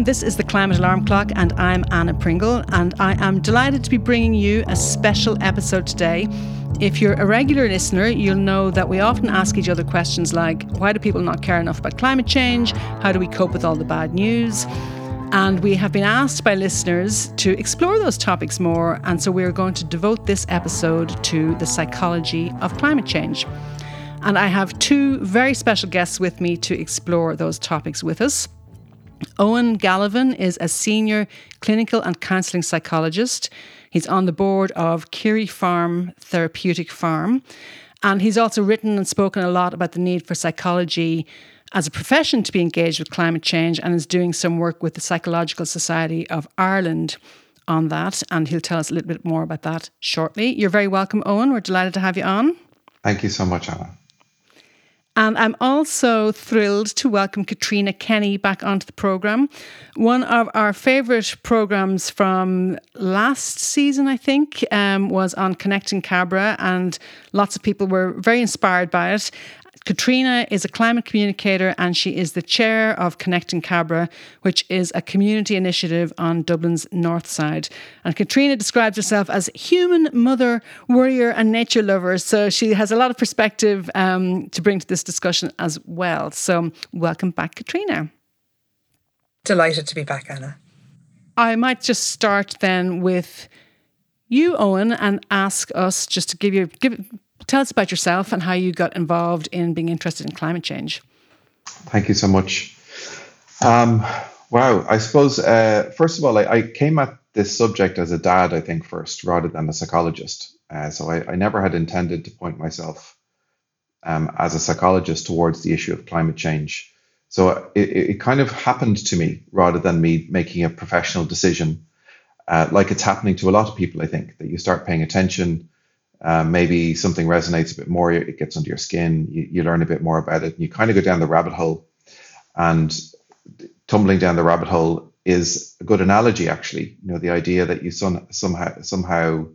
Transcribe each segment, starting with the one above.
everyone. This is the Climate Alarm Clock, and I'm Anna Pringle, and I am delighted to be bringing you a special episode today. If you're a regular listener, you'll know that we often ask each other questions like why do people not care enough about climate change? How do we cope with all the bad news? And we have been asked by listeners to explore those topics more, and so we're going to devote this episode to the psychology of climate change. And I have two very special guests with me to explore those topics with us. Eoin Galavan is a senior clinical and counselling psychologist. He's on the board of Kiri Farm Therapeutic Farm. And he's also written and spoken a lot about the need for psychology as a profession to be engaged with climate change and is doing some work with the Psychological Society of Ireland on that. And he'll tell us a little bit more about that shortly. You're very welcome, Eoin. We're delighted to have you on. Thank you so much, Anna. And I'm also thrilled to welcome Caitriona Kenny back onto the programme. One of our favourite programmes from last season, I think, um, was on Connecting Cabra, and lots of people were very inspired by it. Caitriona is a climate communicator and she is the chair of Connecting Cabra, which is a community initiative on Dublin's north side. And Caitriona describes herself as human mother, warrior, and nature lover. So she has a lot of perspective um, to bring to this discussion as well. So welcome back, Caitriona. Delighted to be back, Anna. I might just start then with you, Eoin, and ask us just to give you give Tell us about yourself and how you got involved in being interested in climate change. Thank you so much. Um, wow, I suppose, uh, first of all, I, I, came at this subject as a dad, I think, first, rather than a psychologist. Uh, so I, I, never had intended to point myself um, as a psychologist towards the issue of climate change. So it, it, kind of happened to me rather than me making a professional decision, uh, like it's happening to a lot of people, I think, that you start paying attention um, maybe something resonates a bit more, it gets under your skin, you, you learn a bit more about it, and you kind of go down the rabbit hole. And tumbling down the rabbit hole is a good analogy, actually. You know, the idea that you some, somehow somehow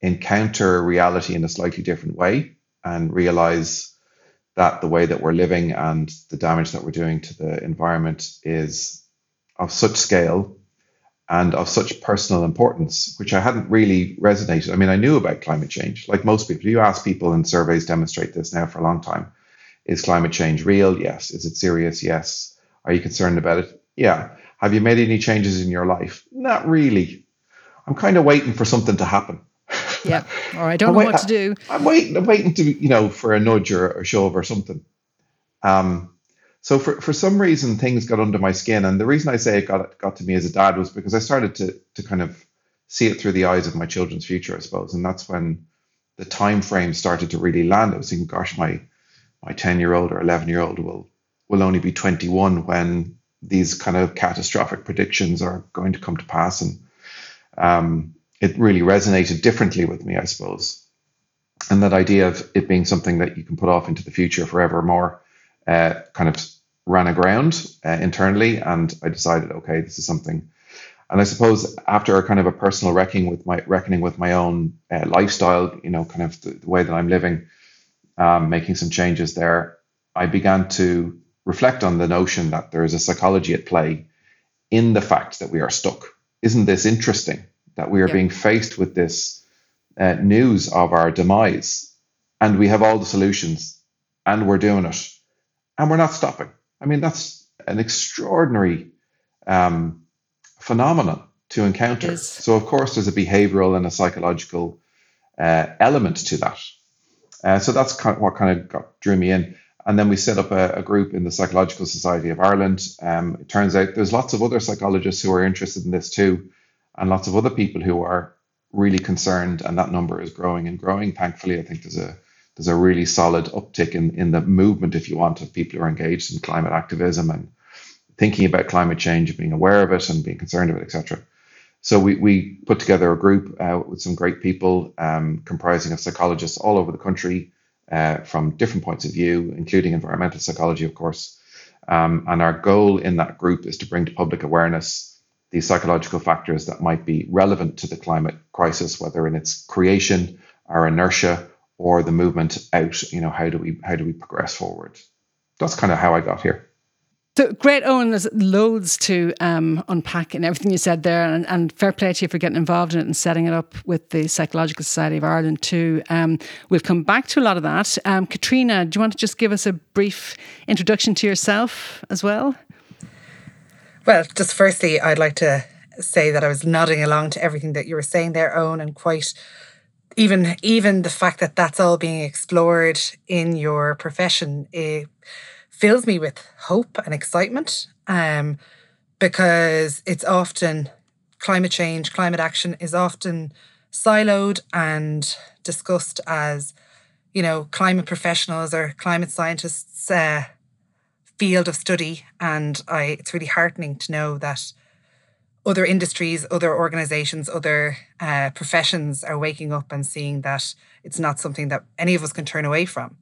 encounter reality in a slightly different way and realize that the way that we're living and the damage that we're doing to the environment is of such scale and of such personal importance, which I hadn't really resonated. I mean, I knew about climate change, like most people. You ask people, and surveys demonstrate this now for a long time. Is climate change real? Yes. Is it serious? Yes. Are you concerned about it? Yeah. Have you made any changes in your life? Not really. I'm kind of waiting for something to happen. Yeah. Or I don't know wait, what to do. I'm waiting. I'm waiting to, you know, for a nudge or a shove or something. Um, so for, for some reason, things got under my skin. And the reason I say it got, got to me as a dad was because I started to, to kind of see it through the eyes of my children's future, I suppose. And that's when the time frame started to really land. I was thinking, gosh, my my 10 year old or 11 year old will will only be 21 when these kind of catastrophic predictions are going to come to pass. And um, it really resonated differently with me, I suppose. And that idea of it being something that you can put off into the future forevermore uh, kind of ran aground uh, internally, and I decided, okay, this is something. And I suppose after a kind of a personal reckoning with my reckoning with my own uh, lifestyle, you know, kind of the, the way that I'm living, um, making some changes there, I began to reflect on the notion that there is a psychology at play in the fact that we are stuck. Isn't this interesting that we are being faced with this uh, news of our demise and we have all the solutions and we're doing it and we're not stopping? I mean, that's an extraordinary um, phenomenon to encounter. So, of course, there's a behavioral and a psychological uh, element to that. Uh, so that's kind of what kind of got, drew me in. And then we set up a, a group in the Psychological Society of Ireland. Um, it turns out there's lots of other psychologists who are interested in this too, and lots of other people who are really concerned, and that number is growing and growing. Thankfully, I think there's a there's a really solid uptick in, in the movement, if you want, of people who are engaged in climate activism and thinking about climate change, and being aware of it and being concerned of it, etc. So we, we put together a group uh, with some great people um, comprising of psychologists all over the country uh, from different points of view, including environmental psychology, of course. Um, and our goal in that group is to bring to public awareness the psychological factors that might be relevant to the climate crisis, whether in its creation, our inertia, or the movement out you know how do we how do we progress forward that's kind of how i got here So great, Eoin. There's loads to um, unpack in everything you said there, and, and, fair play to you for getting involved in it and setting it up with the Psychological Society of Ireland too. Um, we'll come back to a lot of that. Um, Caitriona, do you want to just give us a brief introduction to yourself as well? Well, just firstly, I'd like to say that I was nodding along to everything that you were saying there, Eoin, and quite even even the fact that that's all being explored in your profession. It, fills me with hope and excitement um, because it's often climate change, climate action is often siloed and discussed as, you know, climate professionals or climate scientists' uh, field of study. And I, it's really heartening to know that other industries, other organizations, other uh, professions are waking up and seeing that it's not something that any of us can turn away from.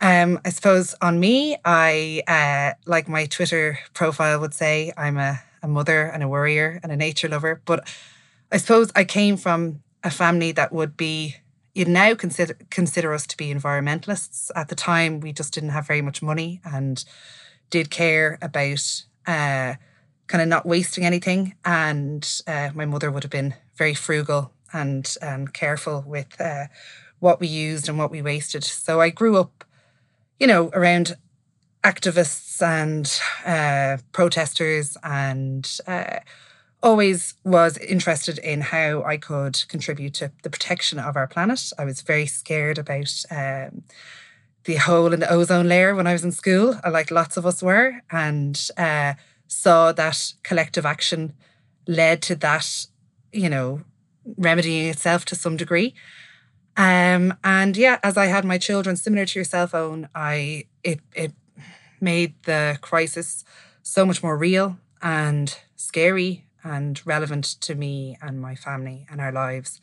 Um, I suppose on me, I uh, like my Twitter profile would say I'm a, a mother and a warrior and a nature lover. But I suppose I came from a family that would be you'd now consider consider us to be environmentalists. At the time, we just didn't have very much money and did care about uh, kind of not wasting anything. And uh, my mother would have been very frugal and and careful with uh, what we used and what we wasted. So I grew up you know, around activists and uh, protesters and uh, always was interested in how I could contribute to the protection of our planet. I was very scared about um, the hole in the ozone layer when I was in school, like lots of us were, and uh, saw that collective action led to that, you know, remedying itself to some degree. Um, and yeah, as I had my children, similar to your cell phone, I it it made the crisis so much more real and scary and relevant to me and my family and our lives.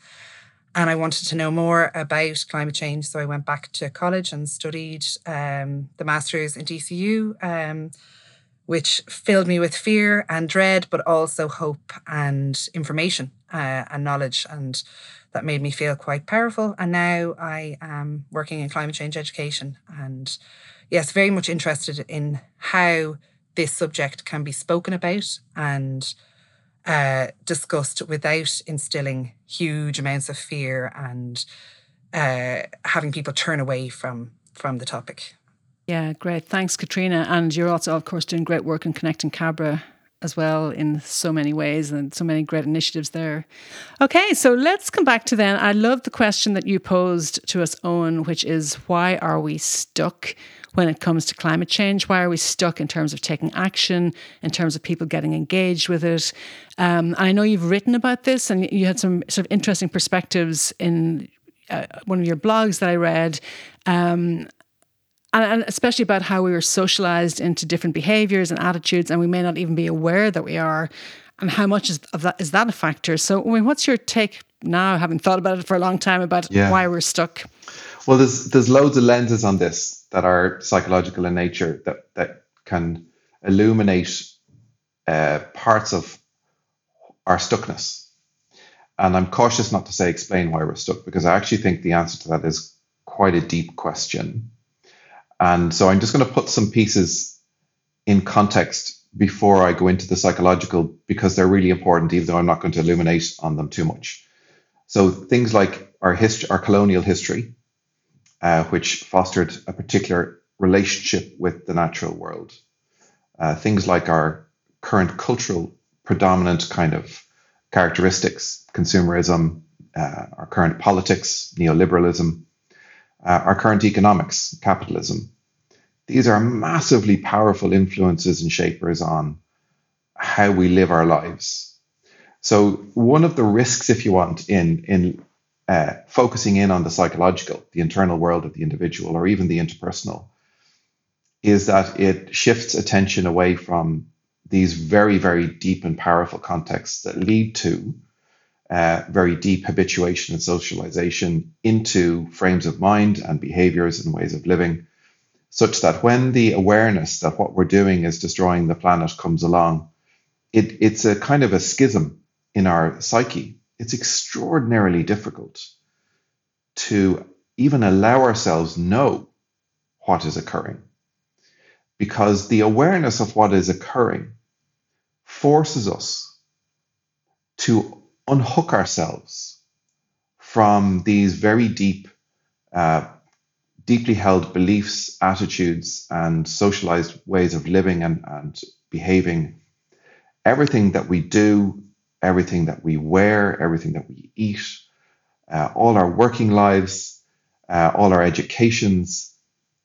And I wanted to know more about climate change, so I went back to college and studied um, the masters in DCU, um, which filled me with fear and dread, but also hope and information uh, and knowledge and that made me feel quite powerful. And now I am working in climate change education and, yes, very much interested in how this subject can be spoken about and uh, discussed without instilling huge amounts of fear and uh, having people turn away from from the topic. Yeah, great. Thanks, Caitriona. And you're also, of course, doing great work in connecting Cabra as well in so many ways and so many great initiatives there. Okay, so let's come back to then. I love the question that you posed to us, Eoin, which is why are we stuck when it comes to climate change? Why are we stuck in terms of taking action, in terms of people getting engaged with it? Um, I know you've written about this and you had some sort of interesting perspectives in uh, one of your blogs that I read. Um, and, especially about how we were socialized into different behaviors and attitudes, and we may not even be aware that we are, and how much is, of that is that a factor? So, I mean, what's your take now, having thought about it for a long time, about yeah. why we're stuck? Well, there's there's loads of lenses on this that are psychological in nature that that can illuminate uh, parts of our stuckness. And I'm cautious not to say explain why we're stuck because I actually think the answer to that is quite a deep question and so I'm just going to put some pieces in context before I go into the psychological because they're really important, even though I'm not going to illuminate on them too much. So things like our history, our colonial history, uh, which fostered a particular relationship with the natural world. Uh, things like our current cultural predominant kind of characteristics, consumerism, uh, our current politics, neoliberalism, uh, our current economics, capitalism. These are massively powerful influences and shapers on how we live our lives. So one of the risks, if you want, in in uh, focusing in on the psychological, the internal world of the individual, or even the interpersonal, is that it shifts attention away from these very, very deep and powerful contexts that lead to uh, very deep habituation and socialization into frames of mind and behaviors and ways of living, such that when the awareness that what we're doing is destroying the planet comes along, it, it's a kind of a schism in our psyche. It's extraordinarily difficult to even allow ourselves know what is occurring because the awareness of what is occurring forces us to unhook ourselves from these very deep, uh, deeply held beliefs, attitudes, and socialized ways of living and, and behaving. Everything that we do, everything that we wear, everything that we eat, uh, all our working lives, uh, all our educations,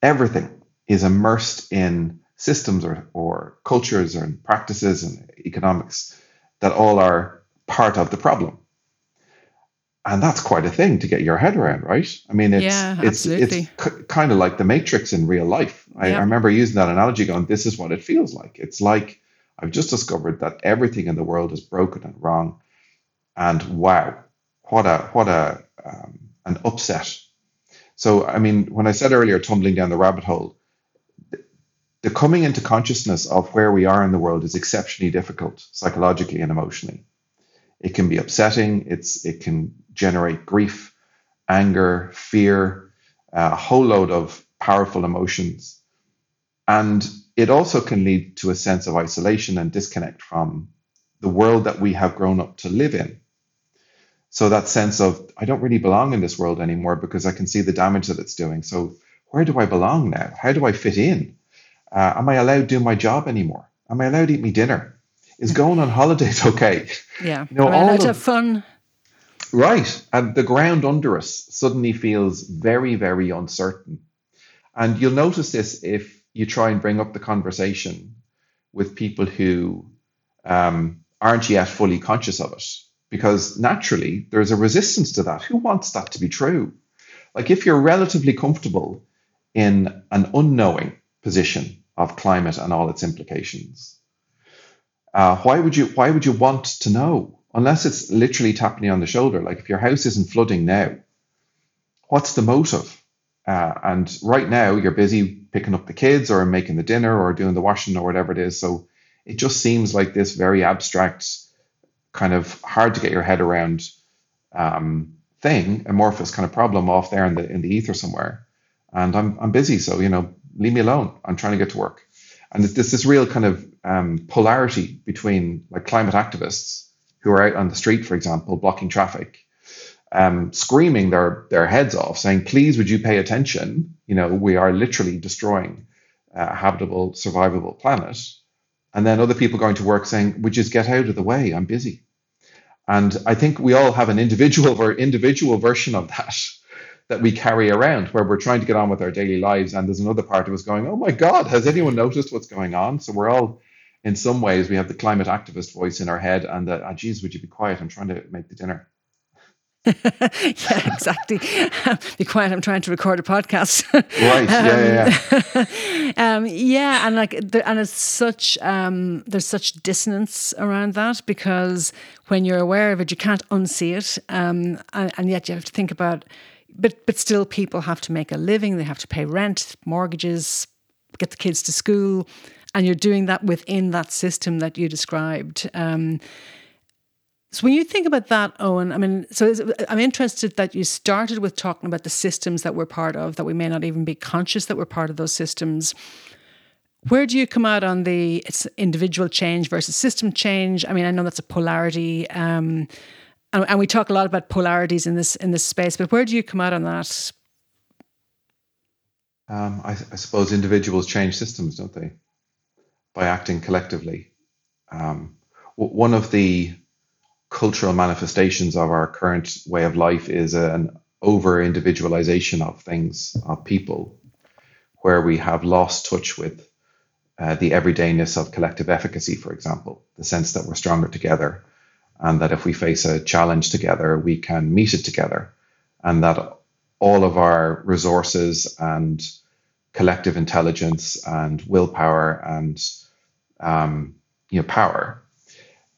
everything is immersed in systems or, or cultures and practices and economics that all are part of the problem. And that's quite a thing to get your head around, right? I mean, it's Yeah, it's absolutely. it's k- kind of like the Matrix in real life. I. I remember using that analogy, going, "This is what it feels like." It's like I've just discovered that everything in the world is broken and wrong, and wow, what a what a um, an upset. So, I mean, when I said earlier, tumbling down the rabbit hole, the coming into consciousness of where we are in the world is exceptionally difficult psychologically and emotionally. It can be upsetting. It's it can generate grief, anger, fear, uh, a whole load of powerful emotions, and it also can lead to a sense of isolation and disconnect from the world that we have grown up to live in. So that sense of I don't really belong in this world anymore because I can see the damage that it's doing. So where do I belong now? How do I fit in? Uh, am I allowed to do my job anymore? Am I allowed to eat my dinner? Is going on holidays okay? Yeah. You know, all allowed of- fun? Right. And the ground under us suddenly feels very, very uncertain. And you'll notice this if you try and bring up the conversation with people who um, aren't yet fully conscious of it. Because naturally, there's a resistance to that. Who wants that to be true? Like if you're relatively comfortable in an unknowing position of climate and all its implications, uh, why would you why would you want to know? Unless it's literally tapping you on the shoulder. Like if your house isn't flooding now what's the motive? Uh, and right now you're busy picking up the kids or making the dinner or doing the washing or whatever it is. So it just seems like this very abstract kind of hard to get your head around um, thing amorphous kind of problem off there in the in the ether somewhere. And I'm, I'm busy. So you know leave me alone. I'm trying to get to work. And there's this, this real kind of um, polarity between like climate activists who are out on the street, for example, blocking traffic, um, screaming their their heads off, saying, "Please, would you pay attention? You know, we are literally destroying a habitable, survivable planet." And then other people going to work saying, "Would you just get out of the way? I'm busy." And I think we all have an individual or individual version of that that we carry around where we're trying to get on with our daily lives and there's another part of us going oh my god has anyone noticed what's going on so we're all in some ways we have the climate activist voice in our head and that ah geez would you be quiet i'm trying to make the dinner yeah, exactly. Be quiet. I'm trying to record a podcast. right yeah yeah, yeah. um, yeah, and like, and it's such um, there's such dissonance around that because when you're aware of it, you can't unsee it, um, and, and yet you have to think about. But but still, people have to make a living. They have to pay rent, mortgages, get the kids to school, and you're doing that within that system that you described. Um, so when you think about that, Eoin, I mean, so I'm interested that you started with talking about the systems that we're part of, that we may not even be conscious that we're part of those systems. Where do you come out on the it's individual change versus system change? I mean, I know that's a polarity, um, and, and we talk a lot about polarities in this in this space. But where do you come out on that? Um, I, I suppose individuals change systems don't they by acting collectively. Um, one of the cultural manifestations of our current way of life is an over individualization of things of people where we have lost touch with uh, the everydayness of collective efficacy for example the sense that we're stronger together and that if we face a challenge together we can meet it together and that all of our resources and collective intelligence and willpower and um, you know power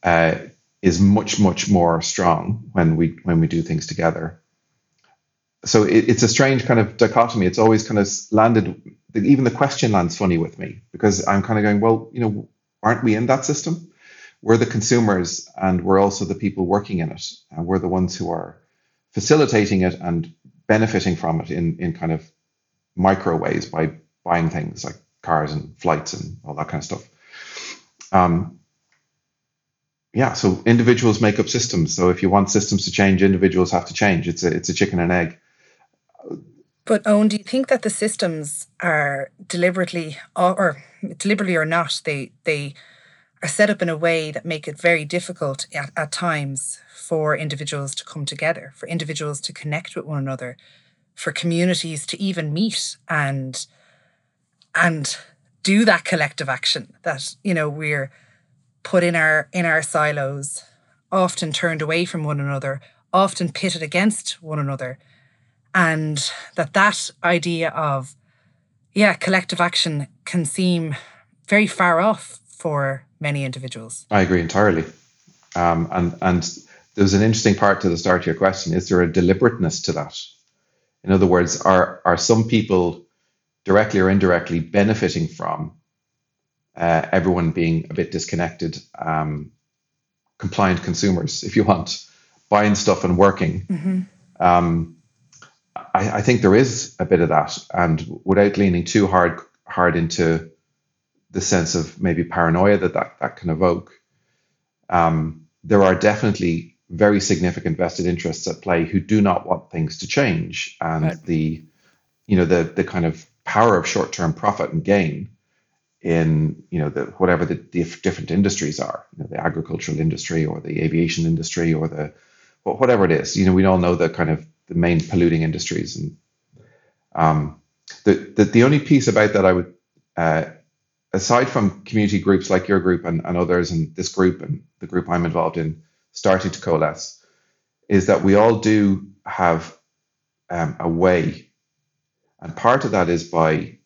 uh, is much much more strong when we when we do things together. So it, it's a strange kind of dichotomy. It's always kind of landed. Even the question lands funny with me because I'm kind of going, well, you know, aren't we in that system? We're the consumers, and we're also the people working in it, and we're the ones who are facilitating it and benefiting from it in in kind of micro ways by buying things like cars and flights and all that kind of stuff. Um, yeah, so individuals make up systems. So if you want systems to change, individuals have to change. It's a it's a chicken and egg. But Eoin, do you think that the systems are deliberately or deliberately or not, they they are set up in a way that make it very difficult at, at times for individuals to come together, for individuals to connect with one another, for communities to even meet and and do that collective action that you know we're put in our in our silos often turned away from one another often pitted against one another. And that that idea of yeah collective action can seem very far off for many individuals. I agree entirely. Um, and and there's an interesting part to the start of your question. Is there a deliberateness to that? In other words are are some people directly or indirectly benefiting from uh, everyone being a bit disconnected um, compliant consumers if you want buying stuff and working mm-hmm. um, I, I, think there is a bit of that, and without leaning too hard hard into the sense of maybe paranoia that that, that can evoke, um, there are definitely very significant vested interests at play who do not want things to change, and right. the you know the the kind of power of short term profit and gain in you know the whatever the, the different industries are, you know the agricultural industry or the aviation industry or the whatever it is. You know we all know the kind of the main polluting industries. And um, the, the, the only piece about that I would, uh, aside from community groups like your group and, and others, and this group and the group I'm involved in, starting to coalesce, is that we all do have um, a way, and part of that is by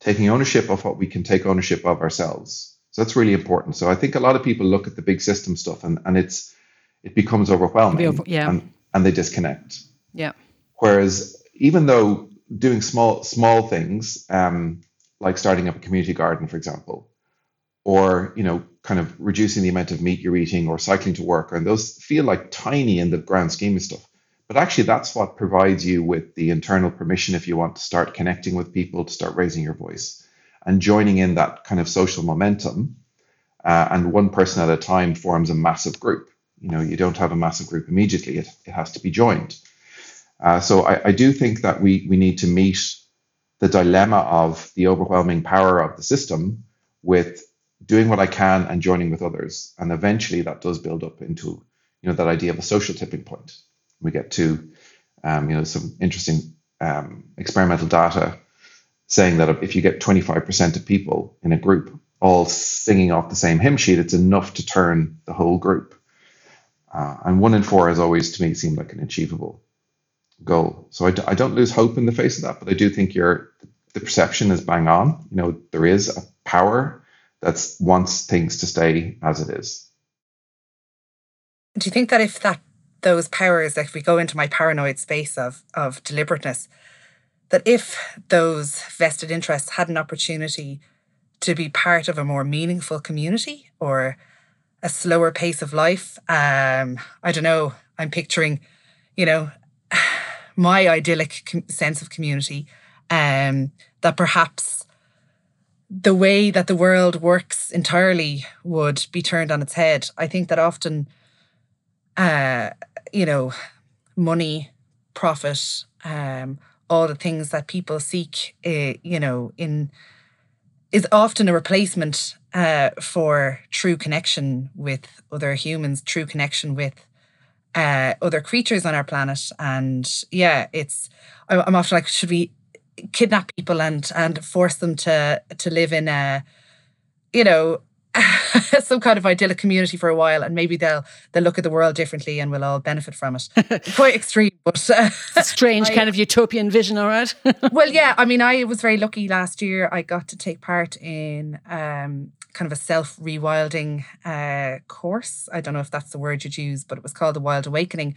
taking ownership of what we can take ownership of ourselves. So that's really important. So I think a lot of people look at the big system stuff and, and it's it becomes overwhelming. Over, yeah. And, and they disconnect. Yeah. Whereas even though doing small small things, um, like starting up a community garden, for example, or you know, kind of reducing the amount of meat you're eating or cycling to work, and those feel like tiny in the grand scheme of stuff. But actually, that's what provides you with the internal permission if you want to start connecting with people, to start raising your voice and joining in that kind of social momentum. Uh, and one person at a time forms a massive group. You know you don't have a massive group immediately. It, it has to be joined. Uh, so I, I, do think that we we need to meet the dilemma of the overwhelming power of the system with doing what I can and joining with others. And eventually that does build up into you know that idea of a social tipping point we get to um, you know some interesting um, experimental data saying that if you get 25% of people in a group all singing off the same hymn sheet, it's enough to turn the whole group. Uh, and one in four has always, to me, seemed like an achievable goal. So I d- I don't lose hope in the face of that, but I do think your the perception is bang on. You know, there is a power that wants things to stay as it is. Do you think that if that those powers, if we go into my paranoid space of of deliberateness, that if those vested interests had an opportunity to be part of a more meaningful community or a slower pace of life. Um, I don't know. I'm picturing, you know, my idyllic com- sense of community. Um, that perhaps the way that the world works entirely would be turned on its head. I think that often, uh, you know, money, profit, um, all the things that people seek, uh, you know, in is often a replacement uh, for true connection with other humans, true connection with uh, other creatures on our planet. And yeah, it's I'm often like, should we kidnap people and and force them to to live in a you know some kind of idyllic community for a while, and maybe they'll they'll look at the world differently, and we'll all benefit from it. Quite extreme, but uh, strange I, kind of utopian vision. All right. well, yeah. I mean, I was very lucky last year. I got to take part in um, kind of a self rewilding uh, course. I don't know if that's the word you'd use, but it was called the Wild Awakening,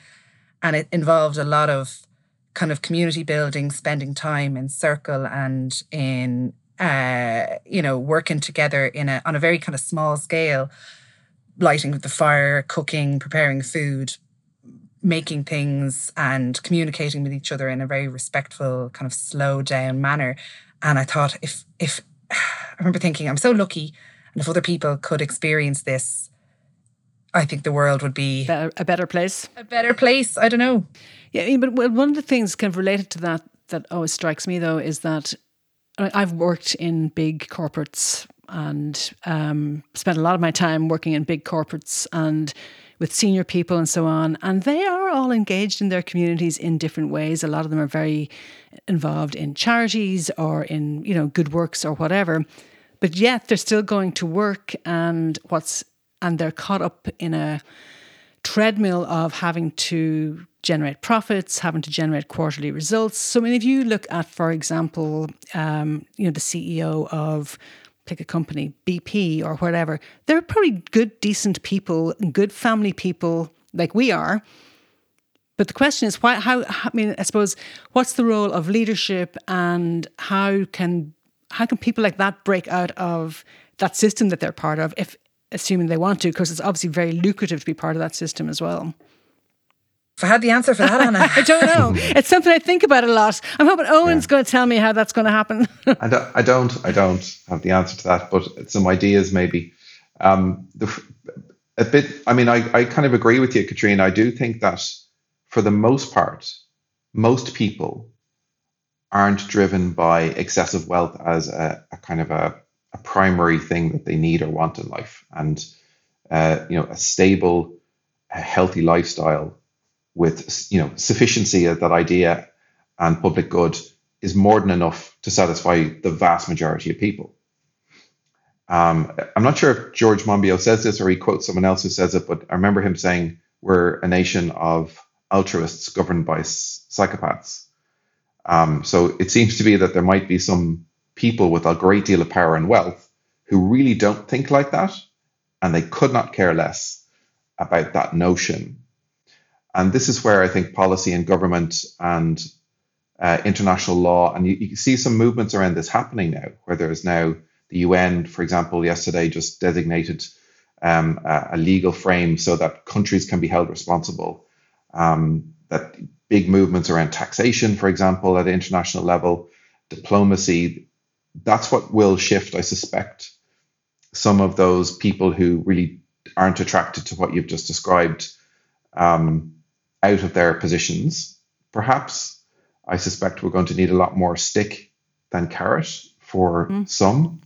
and it involved a lot of kind of community building, spending time in circle and in uh, you know, working together in a on a very kind of small scale, lighting the fire, cooking, preparing food, making things and communicating with each other in a very respectful, kind of slow down manner. And I thought if if I remember thinking, I'm so lucky. And if other people could experience this, I think the world would be better, a better place. A better place. I don't know. Yeah, but one of the things kind of related to that that always strikes me though is that I've worked in big corporates and um, spent a lot of my time working in big corporates and with senior people and so on. And they are all engaged in their communities in different ways. A lot of them are very involved in charities or in, you know, good works or whatever. But yet they're still going to work and what's and they're caught up in a treadmill of having to generate profits, having to generate quarterly results. So, I mean, if you look at, for example, um, you know, the CEO of pick a company, BP or whatever, they're probably good, decent people, good family people like we are. But the question is, why? How? I mean, I suppose, what's the role of leadership, and how can how can people like that break out of that system that they're part of, if assuming they want to, because it's obviously very lucrative to be part of that system as well. If I had the answer for that, Anna. I don't know. It's something I think about a lot. I'm hoping Eoin's yeah. going to tell me how that's going to happen. I, don't, I don't. I don't have the answer to that, but some ideas maybe. Um, the, a bit. I mean, I, I kind of agree with you, Caitriona. I do think that for the most part, most people aren't driven by excessive wealth as a, a kind of a, a, primary thing that they need or want in life, and uh, you know, a stable, a healthy lifestyle with you know sufficiency of that idea and public good is more than enough to satisfy the vast majority of people. Um, I'm not sure if George Monbiot says this or he quotes someone else who says it, but I remember him saying we're a nation of altruists governed by psychopaths. Um, so it seems to be that there might be some people with a great deal of power and wealth who really don't think like that, and they could not care less about that notion and this is where I think policy and government and uh, international law, and you, you see some movements around this happening now, where there is now the UN, for example, yesterday just designated um, a, a, legal frame so that countries can be held responsible. Um, that big movements around taxation, for example, at international level, diplomacy, that's what will shift, I suspect, some of those people who really aren't attracted to what you've just described um, out of their positions. Perhaps I suspect we're going to need a lot more stick than carrot for mm. some.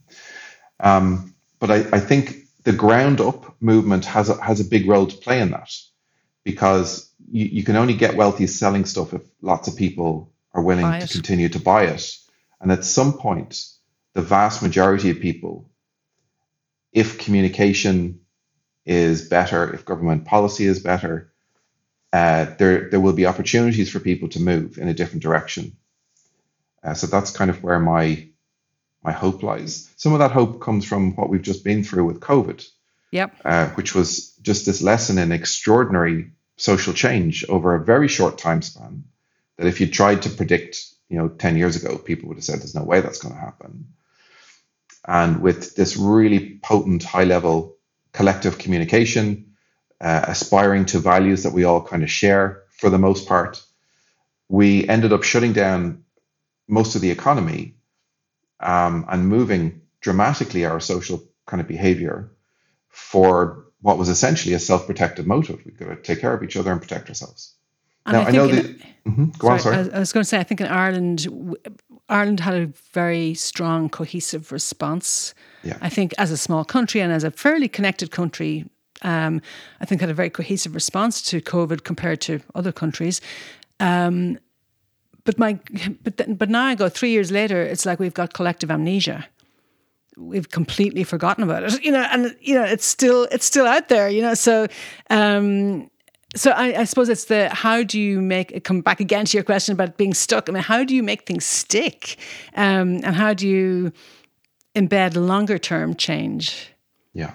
Um, but I, I, think the ground up movement has a, has a big role to play in that because you, you can only get wealthy selling stuff if lots of people are willing to continue to buy it. And at some point, the vast majority of people, if communication is better, if government policy is better, uh, there there will be opportunities for people to move in a different direction. Uh, so that's kind of where my my hope lies. Some of that hope comes from what we've just been through with COVID. Yep. Uh, which was just this lesson in extraordinary social change over a very short time span. That if you tried to predict, you know, ten years ago, people would have said, "There's no way that's going to happen." And with this really potent, high level collective communication, uh, aspiring to values that we all kind of share for the most part. We ended up shutting down most of the economy um, and moving dramatically our social kind of behavior for what was essentially a self-protective motive. We've got to take care of each other and protect ourselves. And now I, I know that. Mm-hmm, go sorry, on, sorry. I was going to say, I think in Ireland, Ireland had a very strong, cohesive response. Yeah. I think as a small country and as a fairly connected country, um, I think had a very cohesive response to COVID compared to other countries. Um, but my, but th- but now I go three years later. It's like we've got collective amnesia. We've completely forgotten about it, you know, and you know it's still it's still out there, you know. So, um, so I, I, suppose it's the how do you make it come back again to your question about being stuck? I mean, how do you make things stick, um, and how do you embed longer term change? Yeah.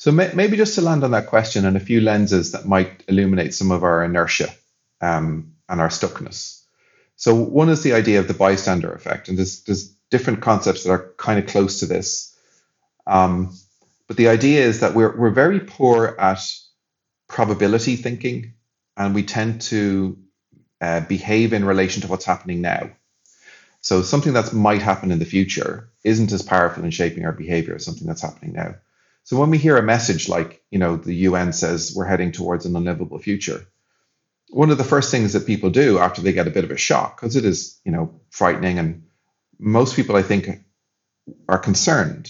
So may, maybe just to land on that question and a few lenses that might illuminate some of our inertia um, and our stuckness. So one is the idea of the bystander effect, and there's, there's different concepts that are kind of close to this. Um, but the idea is that we're, we're very poor at probability thinking, and we tend to uh, behave in relation to what's happening now. So something that might happen in the future isn't as powerful in shaping our behavior as something that's happening now. So when we hear a message like, you know, the UN says we're heading towards an unlivable future, one of the first things that people do after they get a bit of a shock, because it is, you know, frightening, and most people I think are concerned,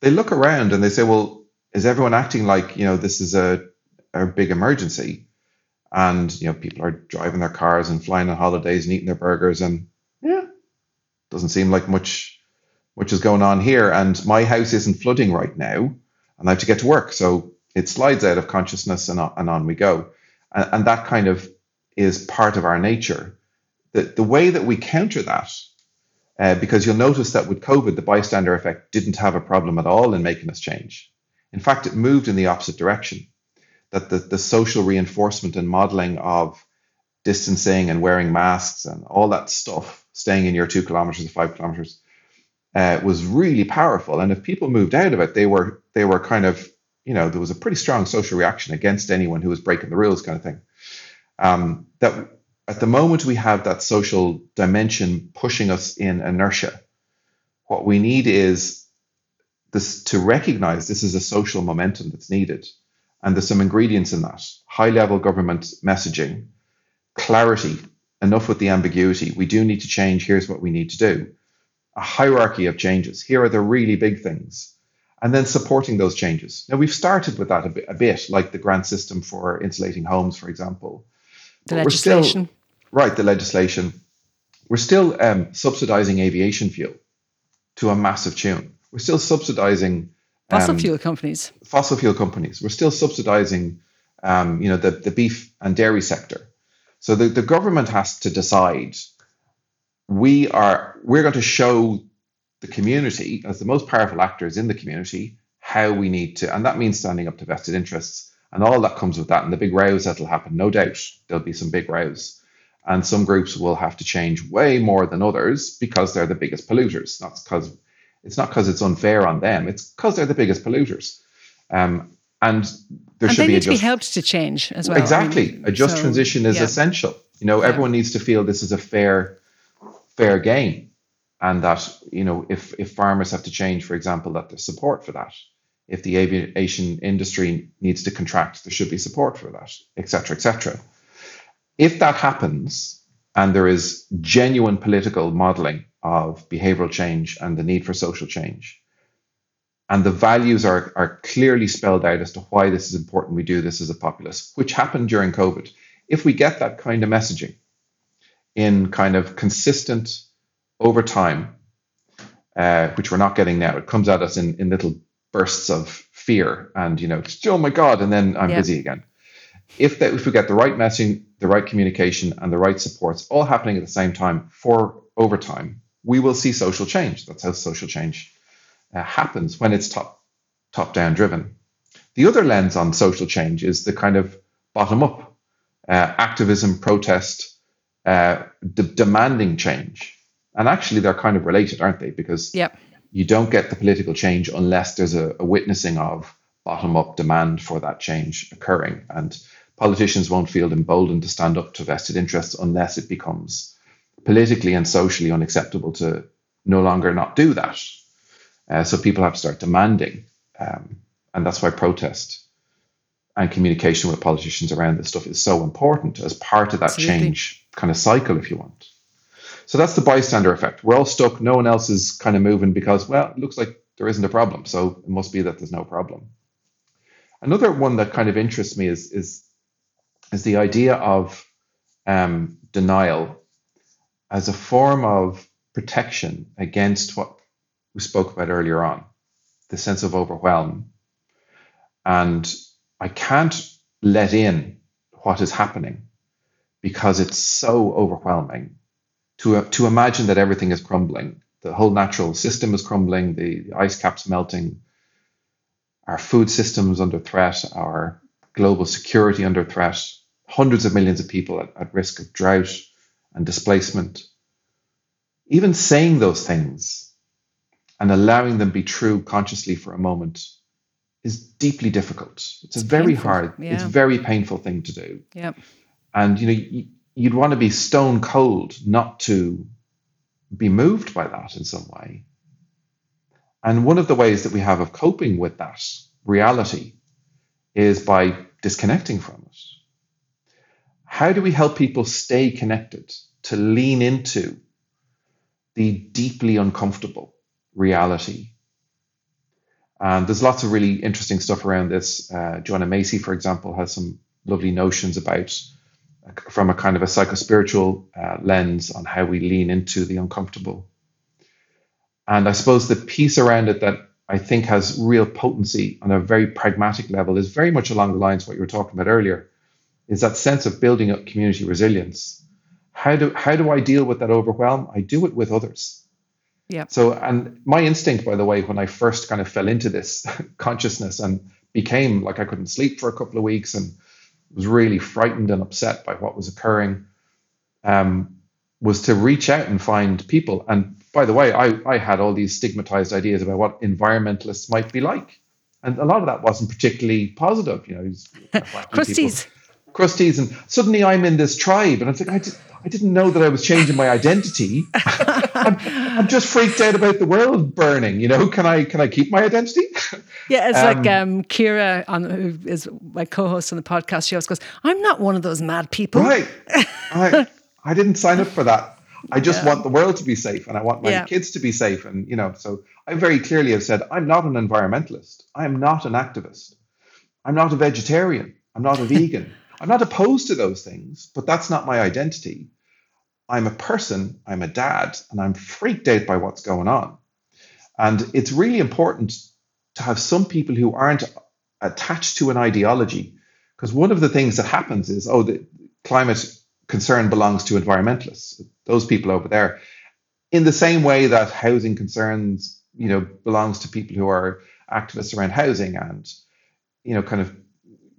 they look around and they say, well, is everyone acting like, you know, this is a, a big emergency? And, you know, people are driving their cars and flying on holidays and eating their burgers and yeah, doesn't seem like much much is going on here. And my house isn't flooding right now, and I have to get to work. So it slides out of consciousness and on, and on we go. And, and that kind of is part of our nature. The, the way that we counter that, uh, because you'll notice that with COVID, the bystander effect didn't have a problem at all in making us change. In fact, it moved in the opposite direction. That the, the social reinforcement and modeling of distancing and wearing masks and all that stuff, staying in your two kilometers or five kilometers, uh, was really powerful. And if people moved out of it, they were they were kind of you know there was a pretty strong social reaction against anyone who was breaking the rules, kind of thing. Um, that at the moment we have that social dimension pushing us in inertia. What we need is this to recognize this is a social momentum that's needed, and there's some ingredients in that: high level government messaging, clarity, enough with the ambiguity. We do need to change. Here's what we need to do. A hierarchy of changes. Here are the really big things. And then supporting those changes. Now, we've started with that a bit, a bit like the grant system for insulating homes, for example. The but legislation. Still, right, the legislation. We're still um, subsidizing aviation fuel to a massive tune. We're still subsidizing fossil um, fuel companies. Fossil fuel companies. We're still subsidizing, um, you know, the, the beef and dairy sector. So the, the government has to decide we are we're going to show the community as the most powerful actors in the community how we need to and that means standing up to vested interests and all that comes with that and the big rows that'll happen no doubt there'll be some big rows and some groups will have to change way more than others because they're the biggest polluters not because it's not because it's unfair on them it's because they're the biggest polluters um, and there and should they be need just, to be helped to change as well. Exactly, I mean, a just so, transition is yeah. essential. You know, yeah. everyone needs to feel this is a fair, fair game, and that you know, if if farmers have to change, for example, that there's support for that. If the aviation industry needs to contract, there should be support for that, etc., etc. If that happens, and there is genuine political modeling of behavioral change and the need for social change, and the values are, are clearly spelled out as to why this is important we do this as a populace, which happened during COVID. If we get that kind of messaging in kind of consistent over time, uh, which we're not getting now, it comes at us in, in little bursts of fear and, you know, oh my God, and then I'm yeah. busy again. If, that, if we get the right messaging, the right communication, and the right supports all happening at the same time for over time, we will see social change. That's how social change uh, happens when it's top top down driven. The other lens on social change is the kind of bottom up uh, activism, protest, uh, de- demanding change. And actually, they're kind of related, aren't they? Because yep. you don't get the political change unless there's a, a witnessing of bottom up demand for that change occurring. And politicians won't feel emboldened to stand up to vested interests unless it becomes politically and socially unacceptable to no longer not do that. Uh, so people have to start demanding, um, and that's why protest and communication with politicians around this stuff is so important as part of that Absolutely. change kind of cycle, if you want. So that's the bystander effect. We're all stuck. No one else is kind of moving because, well, it looks like there isn't a problem. So it must be that there's no problem. Another one that kind of interests me is is is the idea of um, denial as a form of protection against what we spoke about earlier on, the sense of overwhelm. And I can't let in what is happening because it's so overwhelming to, uh, to imagine that everything is crumbling. The whole natural system is crumbling, the, the ice caps melting, our food systems under threat, our global security under threat, hundreds of millions of people at, at risk of drought and displacement. Even saying those things and allowing them to be true consciously for a moment is deeply difficult. It's, it's a very painful. hard, yeah. it's a very painful thing to do. Yep. And you know, you'd want to be stone cold not to be moved by that in some way. And one of the ways that we have of coping with that reality is by disconnecting from it. How do we help people stay connected, to lean into the deeply uncomfortable reality? And there's lots of really interesting stuff around this. Uh, Joanna Macy, for example, has some lovely notions about from a kind of a psychospiritual uh, lens on how we lean into the uncomfortable. And I suppose the piece around it that I think has real potency on a very pragmatic level is very much along the lines of what you were talking about earlier, is that sense of building up community resilience. How do how do I deal with that overwhelm? I do it with others. Yeah. So and my instinct, by the way, when I first kind of fell into this consciousness and became like I couldn't sleep for a couple of weeks and was really frightened and upset by what was occurring, um, was to reach out and find people. And by the way, I, I had all these stigmatized ideas about what environmentalists might be like. And a lot of that wasn't particularly positive, you know. Crusties. Crusties. And suddenly I'm in this tribe. And I think I, did, I didn't know that I was changing my identity. I'm, I'm, just freaked out about the world burning. You know, can I can I keep my identity? Yeah, it's um, like um, Kira, on, who is my co-host on the podcast. She always goes, "I'm not one of those mad people." Right. I, I didn't sign up for that. I just yeah. want the world to be safe, and I want my yeah. kids to be safe. And you know, so I very clearly have said, I'm not an environmentalist. I am not an activist. I'm not a vegetarian. I'm not a vegan. I'm not opposed to those things, but that's not my identity. I'm a person, I'm a dad, and I'm freaked out by what's going on. And it's really important to have some people who aren't attached to an ideology. Because one of the things that happens is, oh, the climate concern belongs to environmentalists, those people over there. In the same way that housing concerns, you know, belongs to people who are activists around housing and, you know, kind of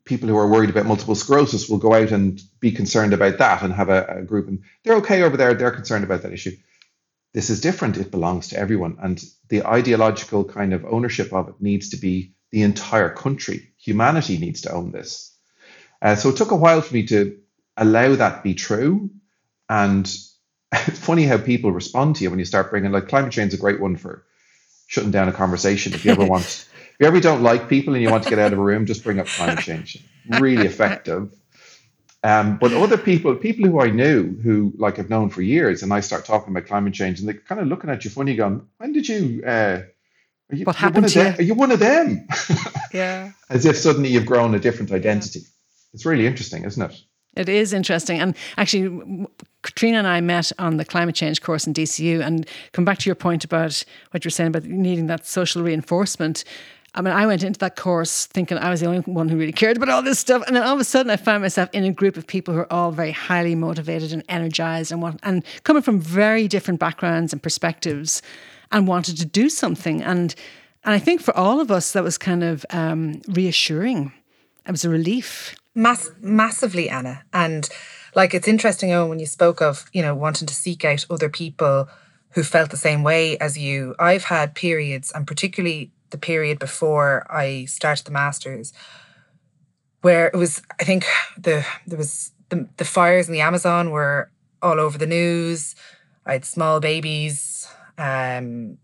people who are worried about multiple sclerosis will go out and be concerned about that and have a, a, group and they're okay over there they're concerned about that issue this is different. It belongs to everyone. And the ideological kind of ownership of it needs to be the entire country. Humanity needs to own this. Uh, so it took a while for me to allow that to be true. And it's funny how people respond to you when you start bringing like climate change is a great one for shutting down a conversation. If you ever want if you ever don't like people and you want to get out of a room, just bring up climate change. Really effective. Um, but other people, people who I knew, who like I've known for years, and I start talking about climate change, and they're kind of looking at you funny, going, "When did you? Uh, you what happened to them? you? Are you one of them?" Yeah. As if suddenly you've grown a different identity. Yeah. It's really interesting, isn't it? It is interesting. And actually, Caitriona and I met on the climate change course in DCU. And come back to your point about what you're saying about needing that social reinforcement. I mean, I went into that course thinking I was the only one who really cared about all this stuff, and then all of a sudden, I found myself in a group of people who are all very highly motivated and energized, and want, and coming from very different backgrounds and perspectives, and wanted to do something. And and I think for all of us, that was kind of um, reassuring. It was a relief. Mass- massively, Anna, and like it's interesting, Eoin, when you spoke of you know wanting to seek out other people who felt the same way as you. I've had periods, and particularly the period before I started the masters, where it was I think the there was the the fires in the Amazon were all over the news. I had small babies, um,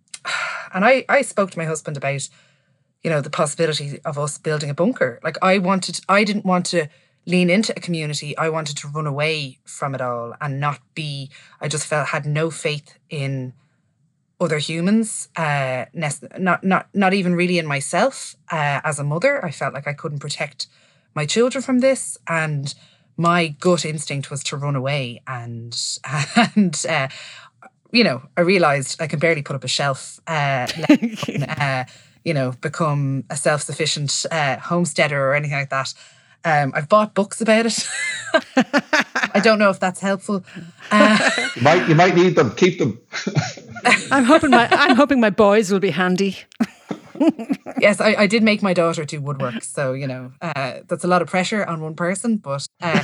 and I I spoke to my husband about you know the possibility of us building a bunker. Like I wanted, I didn't want to lean into a community. I wanted to run away from it all and not be. I just felt had no faith in other humans, uh, not not not even really in myself uh, as a mother. I felt like I couldn't protect my children from this, and my gut instinct was to run away. And and uh, you know, I realized I can barely put up a shelf. Uh, uh, you know, become a self sufficient uh, homesteader or anything like that. Um, I've bought books about it. I don't know if that's helpful. Uh, you might you might need them. Keep them. I'm hoping my I'm hoping my boys will be handy. yes, I, I, did make my daughter do woodwork, so you know uh, that's a lot of pressure on one person. But uh,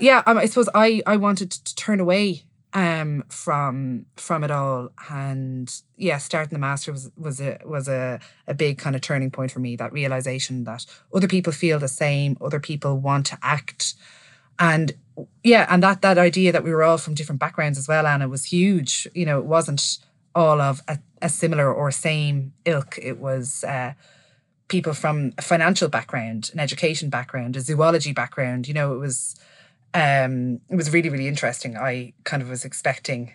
yeah, um, I suppose I I wanted to turn away um, from from it all, and yeah, starting the master was was a was a a big kind of turning point for me. That realization that other people feel the same, other people want to act And yeah, and that that idea that we were all from different backgrounds as well, Anna, was huge. You know, it wasn't all of a, a similar or same ilk. It was uh, people from a financial background, an education background, a zoology background. You know, it was um, it was really really interesting. I kind of was expecting,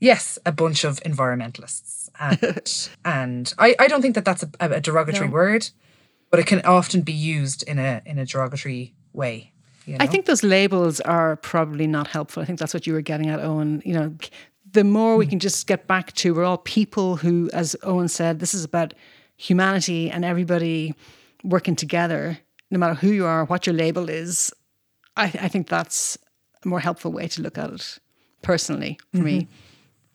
yes, a bunch of environmentalists, and and I, I don't think that that's a, a derogatory no. word, but it can often be used in a in a derogatory way. You know? I think those labels are probably not helpful. I think that's what you were getting at, Eoin. You know, the more we hmm. can just get back to we're all people who, as Eoin said, this is about humanity and everybody working together, no matter who you are, what your label is. I, I think that's a more helpful way to look at it personally for mm-hmm. me.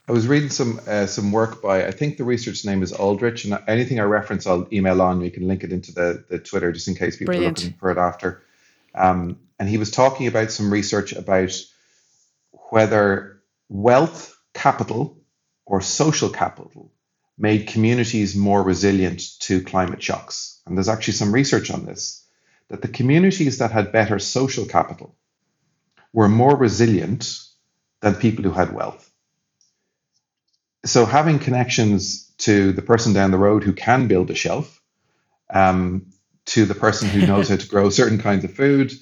I was reading some uh, some work by I think the research name is Aldrich, and anything I reference I'll email on. You can link it into the the Twitter just in case people Brilliant. are looking for it after. Um, and he was talking about some research about whether wealth capital or social capital made communities more resilient to climate shocks. And there's actually some research on this that the communities that had better social capital were more resilient than people who had wealth. So having connections to the person down the road who can build a shelf, um, to the person who knows how to grow certain kinds of food,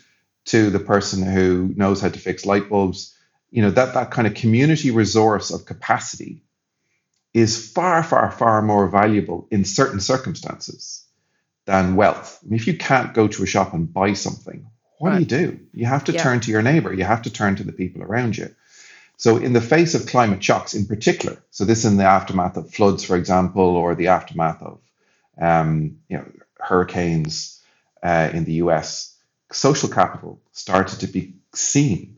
to the person who knows how to fix light bulbs, you know, that, that kind of community resource of capacity is far, far, far more valuable in certain circumstances than wealth. I mean, if you can't go to a shop and buy something, what right. do you do? You have to yeah. turn to your neighbor, you have to turn to the people around you. So, in the face of climate shocks in particular, so this in the aftermath of floods, for example, or the aftermath of um, you know, hurricanes uh, in the US, social capital started to be seen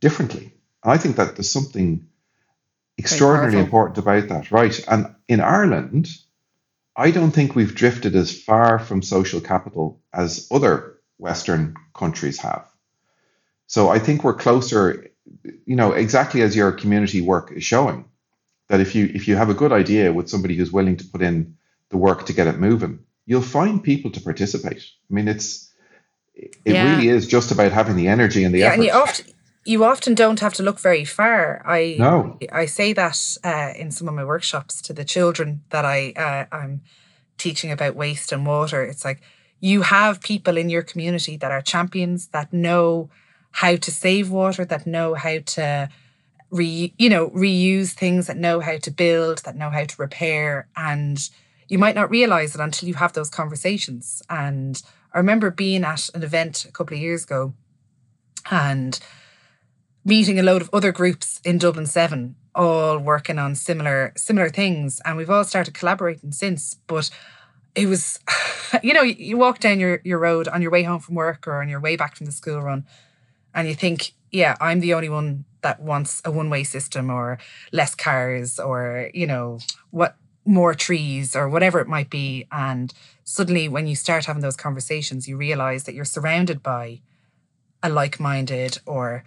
differently. And I think that there's something extraordinarily important about that, right? And in Ireland, I don't think we've drifted as far from social capital as other Western countries have. So I think we're closer, you know, exactly as your community work is showing. That if you if you have a good idea with somebody who's willing to put in the work to get it moving, you'll find people to participate. I mean, it's it yeah. really is just about having the energy and the yeah, effort. And you often you often don't have to look very far. I no. I say that uh, in some of my workshops to the children that I uh, I'm teaching about waste and water. It's like you have people in your community that are champions that know how to save water, that know how to re you know reuse things, that know how to build, that know how to repair, and you might not realize it until you have those conversations. And I remember being at an event a couple of years ago and meeting a load of other groups in Dublin 7 all working on similar similar things and we've all started collaborating since but it was you know you walk down your, your road on your way home from work or on your way back from the school run and you think yeah i'm the only one that wants a one way system or less cars or you know what more trees or whatever it might be. And suddenly, when you start having those conversations, you realize that you're surrounded by a like minded or,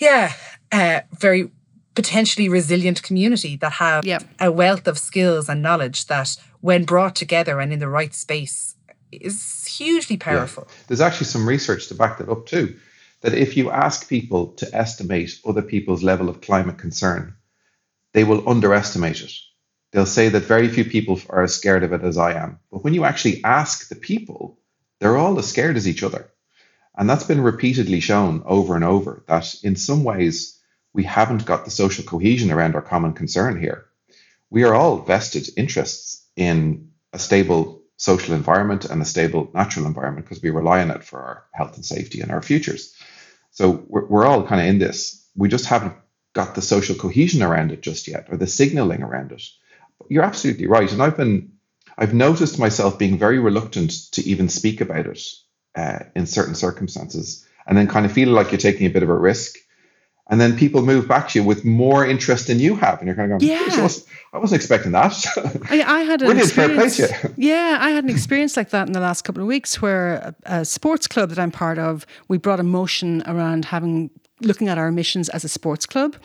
yeah, uh, very potentially resilient community that have yep. a wealth of skills and knowledge that, when brought together and in the right space, is hugely powerful. Yeah. There's actually some research to back that up too. That if you ask people to estimate other people's level of climate concern, they will underestimate it they'll say that very few people are as scared of it as I am. But when you actually ask the people, they're all as scared as each other. And that's been repeatedly shown over and over that in some ways we haven't got the social cohesion around our common concern here. We are all vested interests in a stable social environment and a stable natural environment because we rely on it for our health and safety and our futures. So we're, we're all kind of in this. We just haven't got the social cohesion around it just yet or the signaling around it you're absolutely right. And I've been, I've noticed myself being very reluctant to even speak about it uh, in certain circumstances, and then kind of feel like you're taking a bit of a risk. And then people move back to you with more interest than you have, and you're kind of going, "Yeah, I wasn't expecting that." I, I had an experience. Yeah, I had an experience like that in the last couple of weeks, where a, a sports club that I'm part of, we brought a motion around having looking at our emissions as a sports club.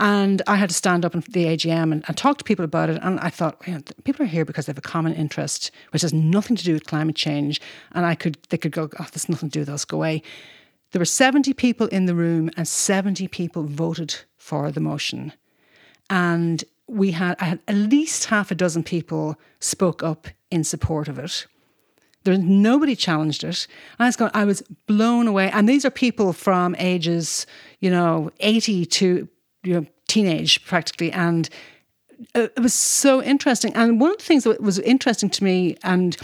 And I had to stand up in the AGM and, and talk to people about it. And I thought, you know, people are here because they have a common interest, which has nothing to do with climate change. And I could, they could go, oh, there's nothing to do with us, go away. there were 70 people in the room and 70 people voted for the motion. And we had, I had at least half a dozen people spoke up in support of it. There nobody challenged it. I was going, I was blown away. And these are people from ages, you know, 80 to you know, teenage practically. And it was so interesting. And one of the things that was interesting to me, and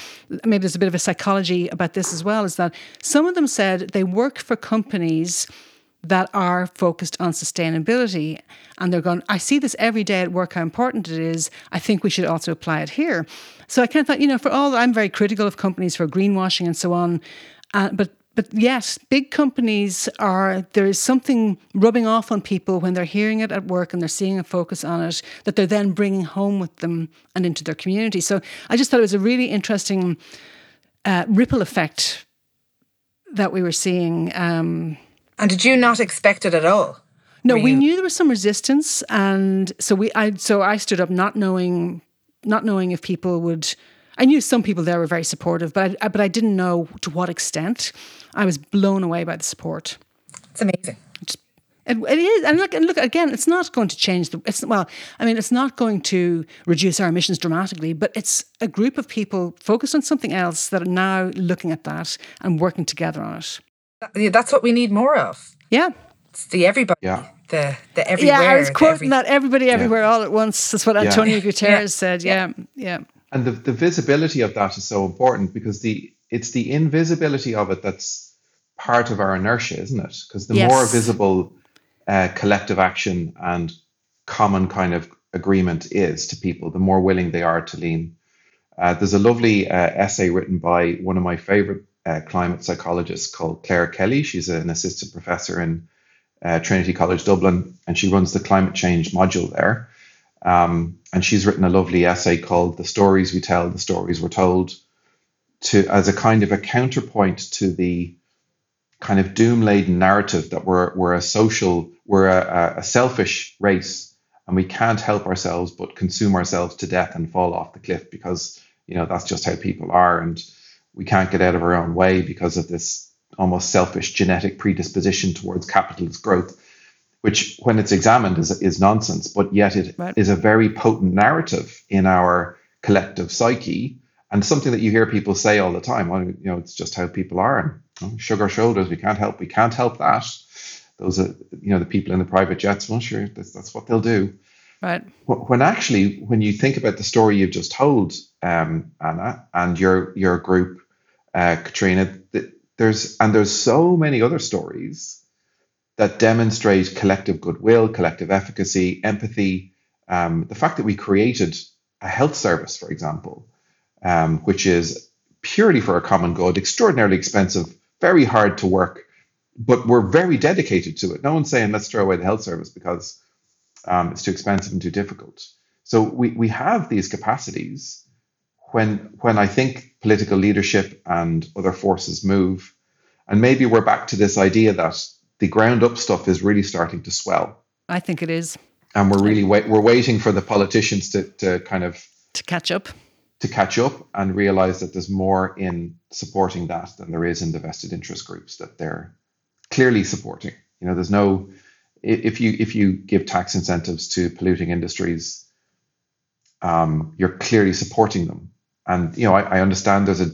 maybe there's a bit of a psychology about this as well, is that some of them said they work for companies that are focused on sustainability. And they're going, I see this every day at work, how important it is. I think we should also apply it here. So I kind of thought, you know, for all, I'm very critical of companies for greenwashing and so on. Uh, but but yes, big companies are, there is something rubbing off on people when they're hearing it at work and they're seeing a focus on it that they're then bringing home with them and into their community. So I just thought it was a really interesting uh, ripple effect that we were seeing. Um, and did you not expect it at all? No, we knew there was some resistance, and so we, I, so I stood up, not knowing, not knowing if people would. I knew some people there were very supportive, but I, but I didn't know to what extent. I was blown away by the support. It's amazing. It's, it, it is, and look, and look again. It's not going to change the. It's well, I mean, it's not going to reduce our emissions dramatically, but it's a group of people focused on something else that are now looking at that and working together on it. That's what we need more of. Yeah, it's the everybody. Yeah. The, the everywhere. Yeah, I was quoting every, that everybody everywhere yeah. all at once. That's what Antonio yeah. Guterres yeah. said. Yeah, yeah. And the, the visibility of that is so important because the it's the invisibility of it that's part of our inertia, isn't it? Because the yes. more visible uh, collective action and common kind of agreement is to people, the more willing they are to lean. Uh, there's a lovely uh, essay written by one of my favorite uh, climate psychologists called Clare Kelly. She's an assistant professor in uh, Trinity College Dublin, and she runs the climate change module there. Um, and she's written a lovely essay called "The Stories We Tell, the Stories We're Told," to as a kind of a counterpoint to the kind of doom laden narrative that we're, we're a social, we're a, a, selfish race and we can't help ourselves but consume ourselves to death and fall off the cliff because, you know, that's just how people are. And we can't get out of our own way because of this almost selfish genetic predisposition towards capitalist growth, which, when it's examined, is, is nonsense. But yet, it right. is a very potent narrative in our collective psyche and something that you hear people say all the time. Well, you know, it's just how people are. And shrug our shoulders. We can't help. We can't help that. Those are you know the people in the private jets. Well, sure, that's, that's what they'll do. Right. When actually, when you think about the story you've just told, um, Anna, and your your group, uh, Caitriona, there's and there's so many other stories that demonstrate collective goodwill, collective efficacy, empathy. Um, the fact that we created a health service, for example, um, which is purely for a common good, extraordinarily expensive, very hard to work, but we're very dedicated to it. No one's saying let's throw away the health service because um, it's too expensive and too difficult. So we, we have these capacities when when I think political leadership and other forces move, and maybe we're back to this idea that the ground up stuff is really starting to swell. I think it is. And we're really wait, we're waiting for the politicians to, to kind of to catch up to catch up and realize that there's more in supporting that than there is in the vested interest groups that they're clearly supporting. You know, there's no if you if you give tax incentives to polluting industries, um, you're clearly supporting them. And you know, I, I, understand there's a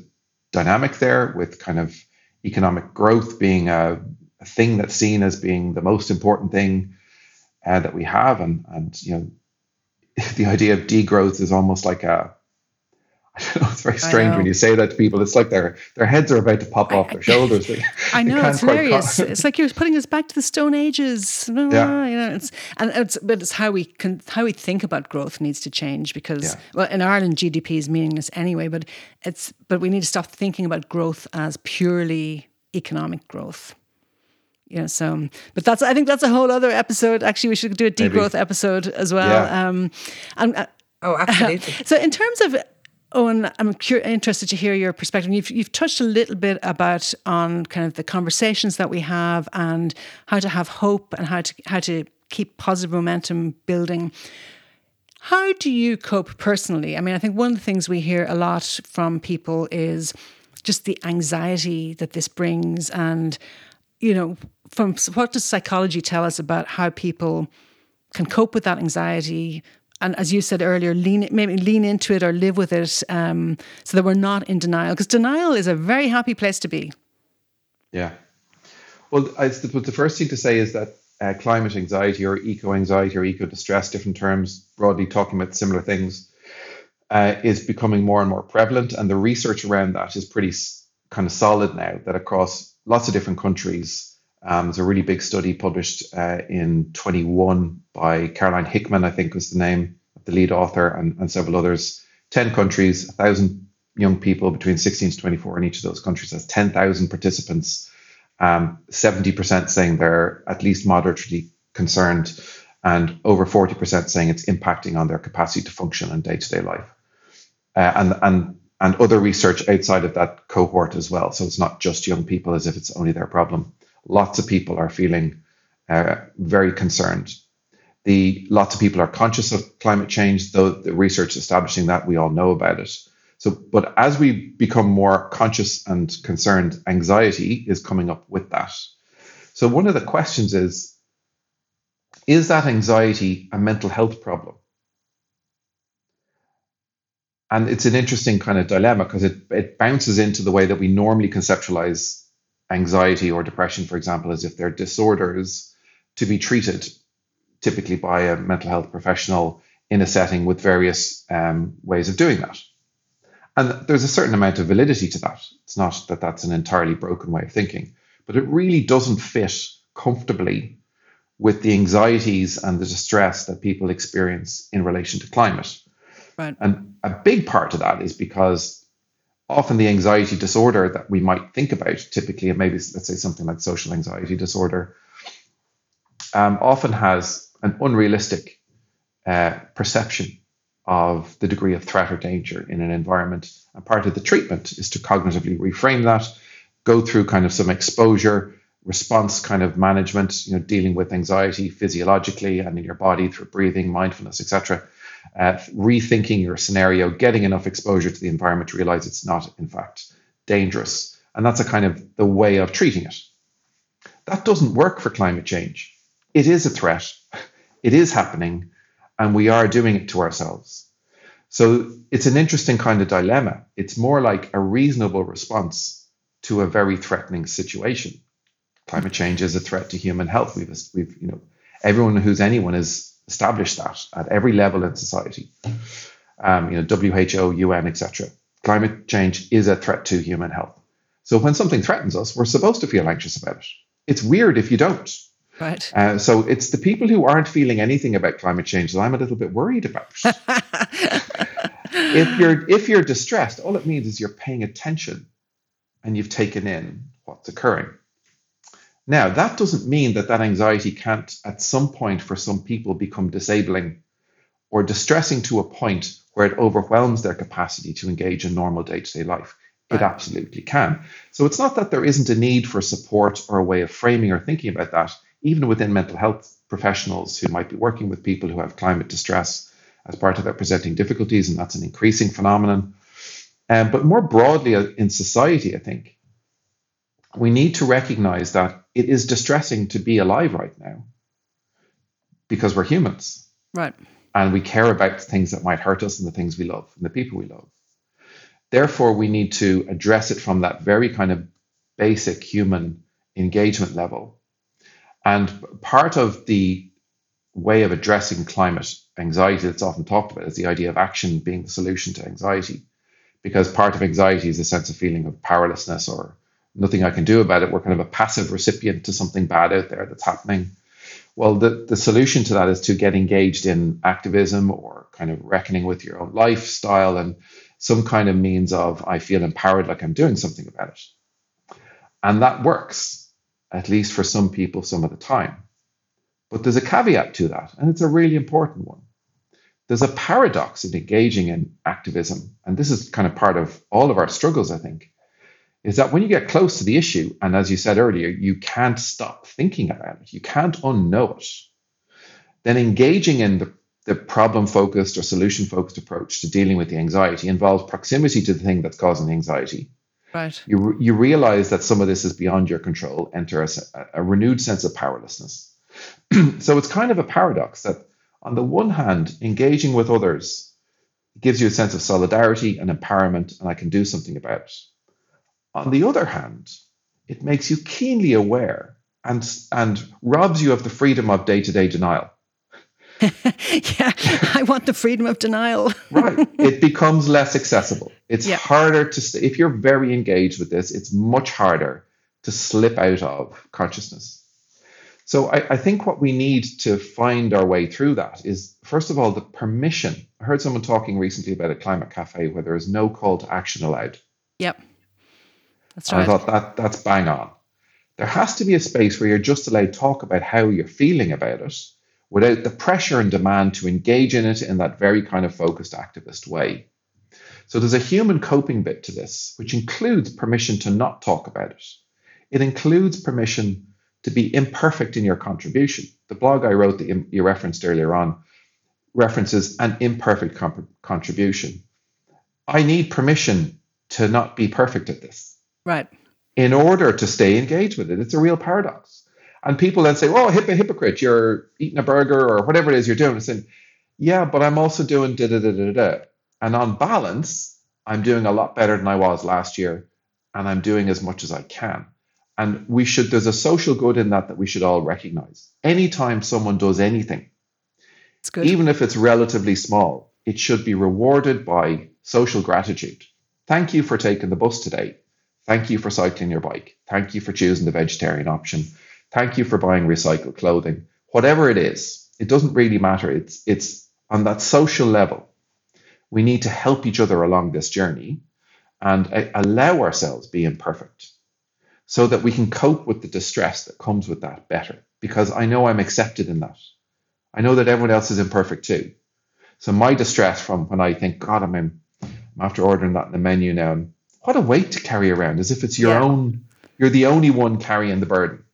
dynamic there with kind of economic growth being a, a thing that's seen as being the most important thing uh, that we have, and and you know, the idea of degrowth is almost like a I don't know. It's very strange when you say that to people. It's like their their heads are about to pop off their shoulders. They, I know it's hilarious. it's like you're putting us back to the Stone Ages. Yeah. You know, it's and it's but it's how we can how we think about growth needs to change because yeah. well in Ireland GDP is meaningless anyway. But it's but we need to stop thinking about growth as purely economic growth. You know, so but that's I think that's a whole other episode. Actually, we should do a degrowth Maybe. episode as well. Yeah. Um, and. Uh, Oh, absolutely. so, in terms of Eoin, I'm cur- interested to hear your perspective. You've, you've touched a little bit about on kind of the conversations that we have and how to have hope and how to how to keep positive momentum building. How do you cope personally? I mean, I think one of the things we hear a lot from people is just the anxiety that this brings and you know, from what does psychology tell us about how people can cope with that anxiety? And as you said earlier, lean maybe lean into it or live with it, um, so that we're not in denial. Because denial is a very happy place to be. Yeah. Well, I, the, the first thing to say is that uh, climate anxiety or eco anxiety or eco distress, different terms, broadly talking about similar things, uh, is becoming more and more prevalent. And the research around that is pretty kind of solid now that across lots of different countries, um, there's a really big study published uh, in 21 by Caroline Hickman, I think was the name of the lead author, and, and several others. 10 countries, 1,000 young people between 16 to 24 in each of those countries has 10,000 participants um, 70% saying they're at least moderately concerned, and over 40% saying it's impacting on their capacity to function in day to day life. Uh, and, and, and other research outside of that cohort as well. So it's not just young people as if it's only their problem. Lots of people are feeling uh, very concerned. The lots of people are conscious of climate change, though the research establishing that we all know about it. So, but as we become more conscious and concerned, anxiety is coming up with that. So, one of the questions is Is that anxiety a mental health problem? And it's an interesting kind of dilemma because it, it bounces into the way that we normally conceptualize anxiety or depression, for example, as if they're disorders to be treated typically by a mental health professional in a setting with various um, ways of doing that. And there's a certain amount of validity to that. It's not that that's an entirely broken way of thinking, but it really doesn't fit comfortably with the anxieties and the distress that people experience in relation to climate. Right. And a big part of that is because often the anxiety disorder that we might think about, typically, maybe let's say something like social anxiety disorder, um, often has an unrealistic uh, perception of the degree of threat or danger in an environment. And part of the treatment is to cognitively reframe that, go through kind of some exposure response kind of management, you know, dealing with anxiety physiologically and in your body through breathing, mindfulness, etc. Uh, rethinking your scenario, getting enough exposure to the environment to realize it's not, in fact, dangerous. And that's a kind of the way of treating it. That doesn't work for climate change. It is a threat. It is happening and we are doing it to ourselves. So it's an interesting kind of dilemma. It's more like a reasonable response to a very threatening situation. Climate change is a threat to human health. We've, we've you know, everyone who's anyone has established that at every level in society. Um, you know, WHO, UN, etc. Climate change is a threat to human health. So when something threatens us, we're supposed to feel anxious about it. It's weird if you don't. Right. Uh, so it's the people who aren't feeling anything about climate change that I'm a little bit worried about. if you're if you're distressed, all it means is you're paying attention and you've taken in what's occurring. Now, that doesn't mean that that anxiety can't, at some point, for some people, become disabling or distressing to a point where it overwhelms their capacity to engage in normal day to day life. It absolutely can. So it's not that there isn't a need for support or a way of framing or thinking about that even within mental health professionals who might be working with people who have climate distress as part of their presenting difficulties, and that's an increasing phenomenon. Um, but more broadly uh, in society, I think we need to recognize that it is distressing to be alive right now because we're humans. Right. And we care about things that might hurt us and the things we love and the people we love. Therefore, we need to address it from that very kind of basic human engagement level and part of the way of addressing climate anxiety that's often talked about is the idea of action being the solution to anxiety. Because part of anxiety is a sense of feeling of powerlessness or nothing I can do about it. We're kind of a passive recipient to something bad out there that's happening. Well, the, the solution to that is to get engaged in activism or kind of reckoning with your own lifestyle and some kind of means of I feel empowered like I'm doing something about it. And that works at least for some people, some of the time. But there's a caveat to that, and it's a really important one. There's a paradox in engaging in activism, and this is kind of part of all of our struggles, I think, is that when you get close to the issue, and as you said earlier, you can't stop thinking about it, you can't unknow it, then engaging in the, the problem focused or solution focused approach to dealing with the anxiety involves proximity to the thing that's causing the anxiety Right. You, you realize that some of this is beyond your control, enter a, a renewed sense of powerlessness. so it's kind of a paradox that, on the one hand, engaging with others gives you a sense of solidarity and empowerment, and I can do something about it. On the other hand, it makes you keenly aware and, and robs you of the freedom of day to day denial. yeah, I want the freedom of denial. right. It becomes less accessible. It's yeah. harder to, st- if you're very engaged with this, it's much harder to slip out of consciousness. So I, I, think what we need to find our way through that is, first of all, the permission. I heard someone talking recently about a climate cafe where there is no call to action allowed. Yep. That's right. I thought that that's bang on. There has to be a space where you're just allowed to talk about how you're feeling about it without the pressure and demand to engage in it in that very kind of focused activist way. So there's a human coping bit to this, which includes permission to not talk about it. It includes permission to be imperfect in your contribution. The blog I wrote that you referenced earlier on references an imperfect comp- contribution. I need permission to not be perfect at this. Right. In order to stay engaged with it. It's a real paradox. And people then say, "Oh, hip hypocrite! You're eating a burger or whatever it is you're doing." And saying, "Yeah, but I'm also doing da da da da da." And on balance, I'm doing a lot better than I was last year, and I'm doing as much as I can. And we should. There's a social good in that that we should all recognize. Anytime someone does anything, even if it's relatively small, it should be rewarded by social gratitude. Thank you for taking the bus today. Thank you for cycling your bike. Thank you for choosing the vegetarian option. Thank you for buying recycled clothing. Whatever it is, it doesn't really matter. It's it's on that social level. We need to help each other along this journey and allow ourselves be imperfect so that we can cope with the distress that comes with that better because I know I'm accepted in that. I know that everyone else is imperfect too. So my distress from when I think, God, I'm, in, I'm after ordering that in the menu now, and what a weight to carry around, as if it's your yeah. own, you're the only one carrying the burden.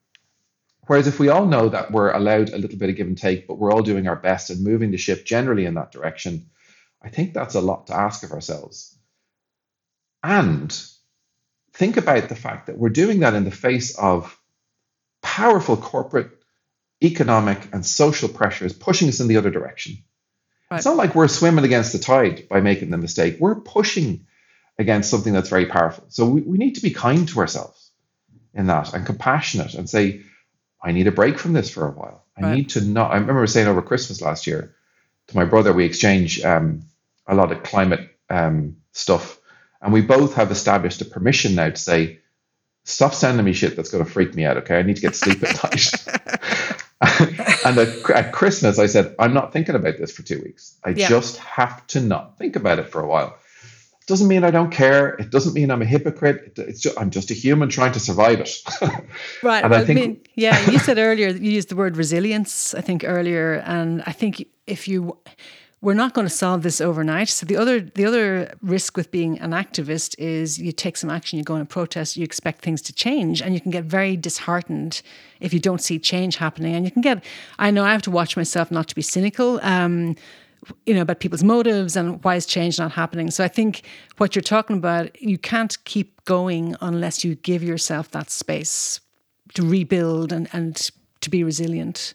Whereas if we all know that we're allowed a little bit of give and take, but we're all doing our best and moving the ship generally in that direction, I think that's a lot to ask of ourselves. And think about the fact that we're doing that in the face of powerful corporate, economic, and social pressures pushing us in the other direction. Right. It's not like we're swimming against the tide by making the mistake. We're pushing against something that's very powerful. So we, we need to be kind to ourselves in that and compassionate and say, I need a break from this for a while. I right. need to not. I remember saying over Christmas last year to my brother, we exchange um, a lot of climate um, stuff, and we both have established a permission now to say, stop sending me shit that's going to freak me out. Okay, I need to get sleep at night. and at, at, Christmas, I said, I'm not thinking about this for two weeks. I yeah. just have to not think about it for a while doesn't mean I don't care. It doesn't mean I'm a hypocrite. It's just, I'm just a human trying to survive it. right. and well, I think, mean, yeah, you said earlier, you used the word resilience, I think earlier. And I think if you, we're not going to solve this overnight. So the other, the other risk with being an activist is you take some action, you go on a protest, you expect things to change, and you can get very disheartened if you don't see change happening. And you can get, I know I have to watch myself not to be cynical. Um, you know, about people's motives and why is change not happening. So I think what you're talking about, you can't keep going unless you give yourself that space to rebuild and, and to be resilient.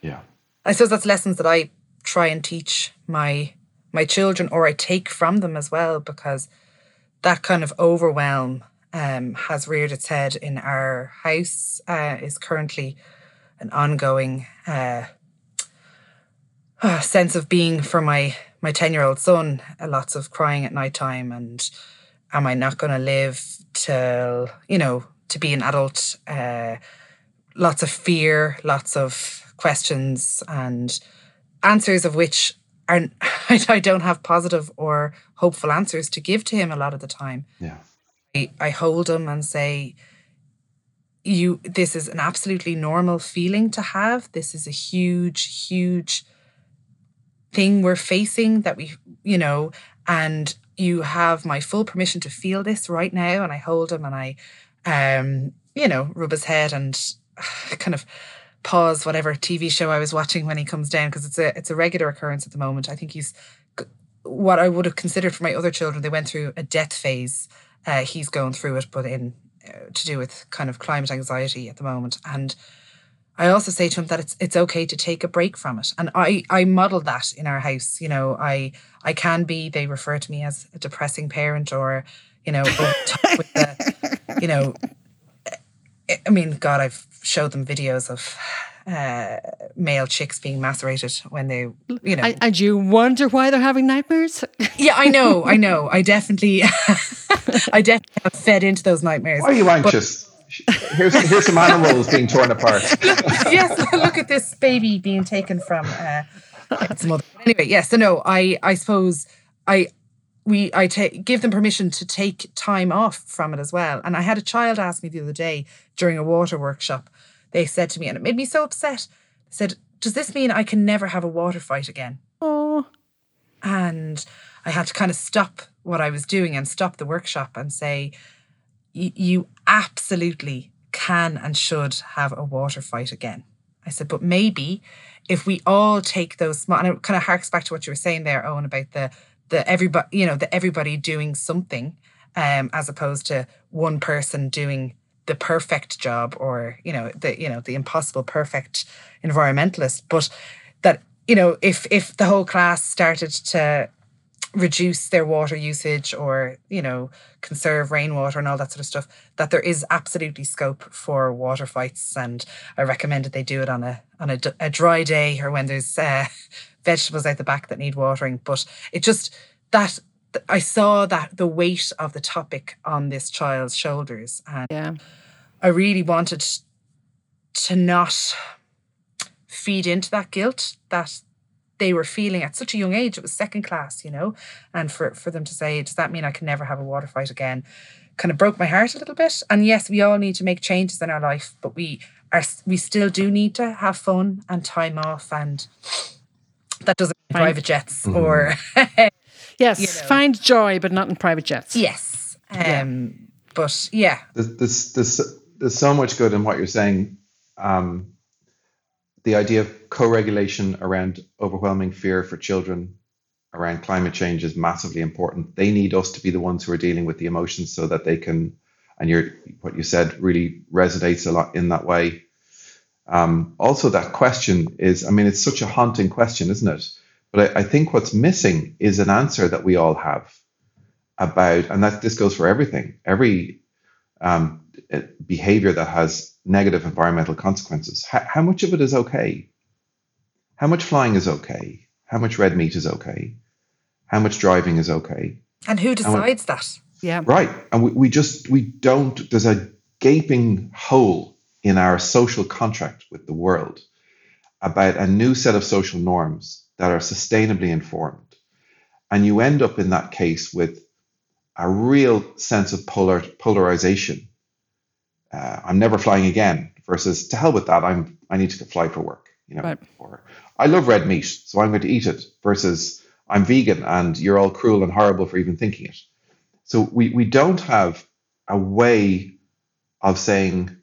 Yeah. I suppose that's lessons that I try and teach my my children or I take from them as well because that kind of overwhelm um, has reared its head in our house uh, is currently an ongoing uh, uh, sense of being for my my 10 year old son lots of crying at night time and am i not going to live till you know to be an adult? Uh, lots of fear lots of questions and answers of which are i don't have positive or hopeful answers to give to him a lot of the time. Yeah. I, I hold him and say you this is an absolutely normal feeling to have. This is a huge huge thing we're facing that we, you know, and you have my full permission to feel this right now. And I hold him and I, um, you know, rub his head and kind of pause whatever TV show I was watching when he comes down because it's a it's a regular occurrence at the moment. I think he's what I would have considered for my other children. They went through a death phase Uh, he's going through it, but in uh, to do with kind of climate anxiety at the moment. And I also say to him that it's it's okay to take a break from it. And I I model that in our house. You know, I I can be. They refer to me as a depressing parent, or you know, with the, you know. I mean, God, I've showed them videos of uh, male chicks being macerated when they, you know. And, and you wonder why they're having nightmares? yeah, I know, I know. I definitely, I definitely have fed into those nightmares. Why are you anxious? But, here's here's some animals being torn apart. yes, look at this baby being taken from uh, its mother. Anyway, yes. So no, I I suppose I we I take give them permission to take time off from it as well. And I had a child ask me the other day during a water workshop. They said to me, and it made me so upset. They said, "Does this mean I can never have a water fight again?" Oh. And I had to kind of stop what I was doing and stop the workshop and say, you absolutely can and should have a water fight again. I said, but maybe if we all take those small, and it kind of harks back to what you were saying there, Eoin, about the the everybody, you know, the everybody doing something, um, as opposed to one person doing the perfect job or you know the you know the impossible perfect environmentalist. But that you know if if the whole class started to reduce their water usage or you know conserve rainwater and all that sort of stuff that there is absolutely scope for water fights. And i recommend that they do it on a on a, a dry day or when there's uh, vegetables out the back that need watering. But it just that i saw that the weight of the topic on this child's shoulders. And yeah. I really wanted to not feed into that guilt that they were feeling at such a young age. It was second class, you know, and for for them to say, does that mean I can never have a water fight again? Kind of broke my heart a little bit. And yes, we all need to make changes in our life, but we are we still do need to have fun and time off, and that doesn't mean private jets mm-hmm. or yes, you know. find joy, but not in private jets. Yes, um, yeah. but yeah, there's, there's there's there's so much good in what you're saying. Um, the idea of co-regulation around overwhelming fear for children around climate change is massively important. They need us to be the ones who are dealing with the emotions so that they can, and you what you said really resonates a lot in that way. Um, also, that question is, I mean, it's such a haunting question, isn't it? But I, I think what's missing is an answer that we all have about, and that this goes for everything, every um, behavior that has negative environmental consequences. How, how much of it is okay? How much flying is okay? How much red meat is okay? How much driving is okay? And who decides and that? Yeah. Right. And we, we just, we don't, there's a gaping hole in our social contract with the world about a new set of social norms that are sustainably informed. And you end up in that case with a real sense of polar, polarization uh, I'm never flying again versus to hell with that. I'm I need to fly for work. You know, right. or I love red meat, so I'm going to eat it. Versus I'm vegan and you're all cruel and horrible for even thinking it. So we we don't have a way of saying,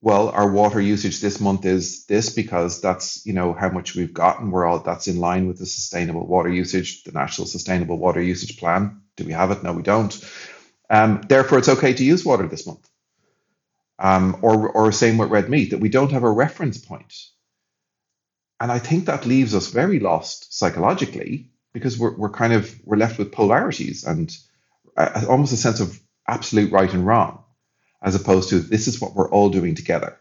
well, our water usage this month is this because that's you know how much we've gotten. We're all that's in line with the sustainable water usage, the National Sustainable Water Usage Plan. Do we have it? No, we don't. Um, therefore, it's okay to use water this month um, or, or same with red meat, that we don't have a reference point. And I think that leaves us very lost psychologically because we're, we're kind of we're left with polarities and a, almost a sense of absolute right and wrong, as opposed to this is what we're all doing together.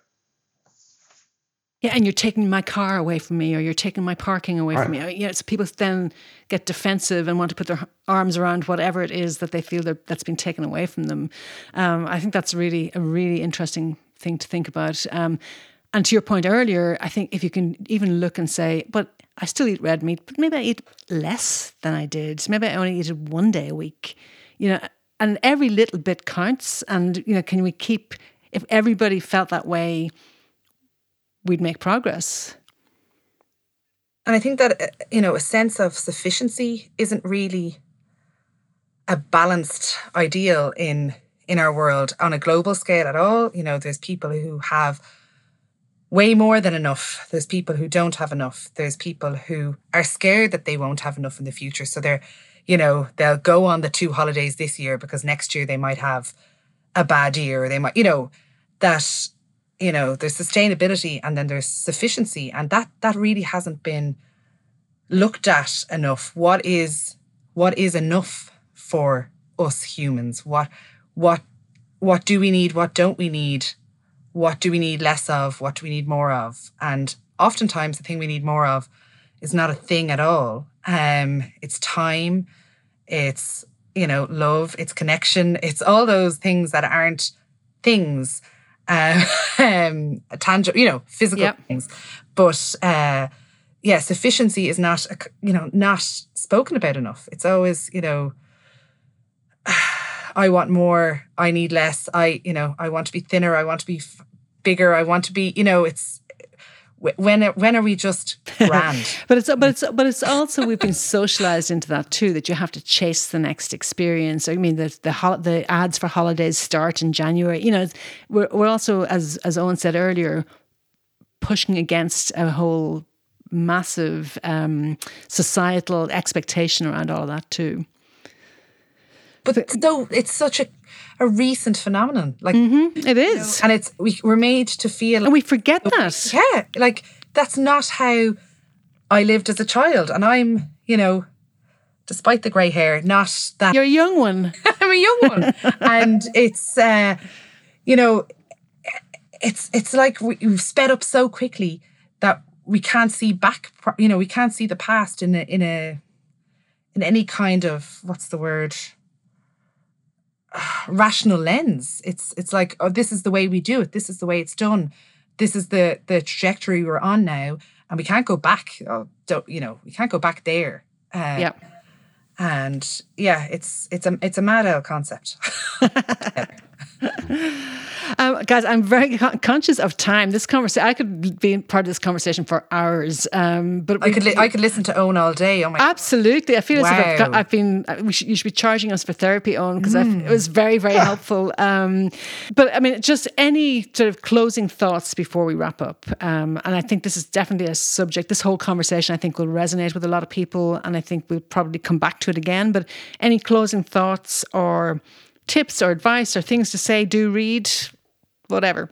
Yeah, and you're taking my car away from me, or you're taking my parking away right. from me. Yeah, so people then get defensive and want to put their arms around whatever it is that they feel that that's been taken away from them. Um, I think that's really a really interesting thing to think about. Um, and to your point earlier, I think if you can even look and say, but I still eat red meat, but maybe I eat less than I did. Maybe I only eat it one day a week. You know, and every little bit counts. And you know, can we keep if everybody felt that way? We'd make progress. And I think that, uh, you know, a sense of sufficiency isn't really a balanced ideal in in our world on a global scale at all. You know, there's people who have way more than enough. There's people who don't have enough. There's people who are scared that they won't have enough in the future. So they're, you know, they'll go on the two holidays this year because next year they might have a bad year they might, you know, that, you know, there's sustainability and then there's sufficiency. And that that really hasn't been looked at enough. What is what is enough for us humans? What what what do we need? What don't we need? What do we need less of? What do we need more of? And oftentimes the thing we need more of is not a thing at all. Um, it's time, it's you know love, it's connection, it's all those things that aren't things, uh, um, tangible, you know, physical yep. things. But uh, yeah, sufficiency is not you know not spoken about enough. It's always you know. I want more. I need less. I, you know, I want to be thinner. I want to be f- bigger. I want to be, you know, it's when when are we just grand? but it's but it's but it's also we've been socialized into that too that you have to chase the next experience. I mean the the the ads for holidays start in January. You know, we're we're also as as Eoin said earlier pushing against a whole massive um, societal expectation around all of that too. But so it's such a a recent phenomenon. Like mm-hmm, it is, you know, and it's we, we're made to feel, and we forget that. Yeah, like that's not how I lived as a child, and I'm, you know, despite the grey hair, not that you're a young one. I'm a young one, and it's, uh, you know, it's it's like we've sped up so quickly that we can't see back. You know, we can't see the past in a in a in any kind of what's the word rational lens. It's it's like, oh, this is the way we do it. This is the way it's done. This is the the trajectory we're on now, and we can't go back. Oh, don't you know? We can't go back there. Uh, yeah. And yeah, it's it's a it's a mad old concept. Um, guys, I'm very conscious of time. This conversation, I could be part of this conversation for hours. Um, but I could, li- I could listen to Eoin all day. Oh my! Absolutely, I feel wow. as if I've, got, I've been. Uh, should, you should be charging us for therapy, Eoin, because mm. it was very, very helpful. Um, but I mean, just any sort of closing thoughts before we wrap up. Um, and I think this is definitely a subject. This whole conversation, I think, will resonate with a lot of people, and I think we'll probably come back to it again. But any closing thoughts or tips or advice or things to say, do read whatever.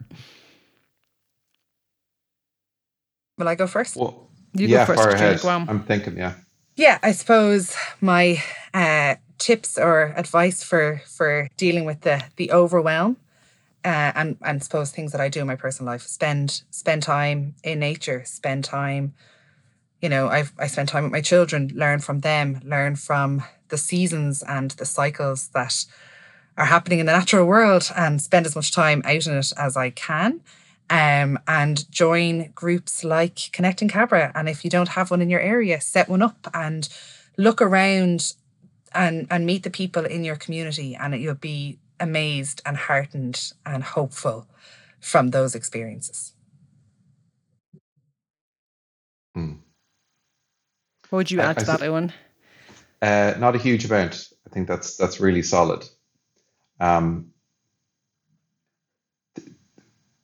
Will I go first? Well, you yeah, go first. Far ahead. I'm thinking, yeah. Yeah, I suppose my uh, tips or advice for for dealing with the the overwhelm uh, and and suppose things that I do in my personal life spend spend time in nature, spend time. You know, I I spend time with my children, learn from them, learn from the seasons and the cycles that are happening in the natural world and spend as much time out in it as I can. Um, and join groups like Connecting Cabra. And if you don't have one in your area, set one up and look around and, and meet the people in your community. And you'll be amazed and heartened and hopeful from those experiences. Hmm. What would you add to that, Eoin? Uh, not a huge amount. I think that's that's really solid. Um,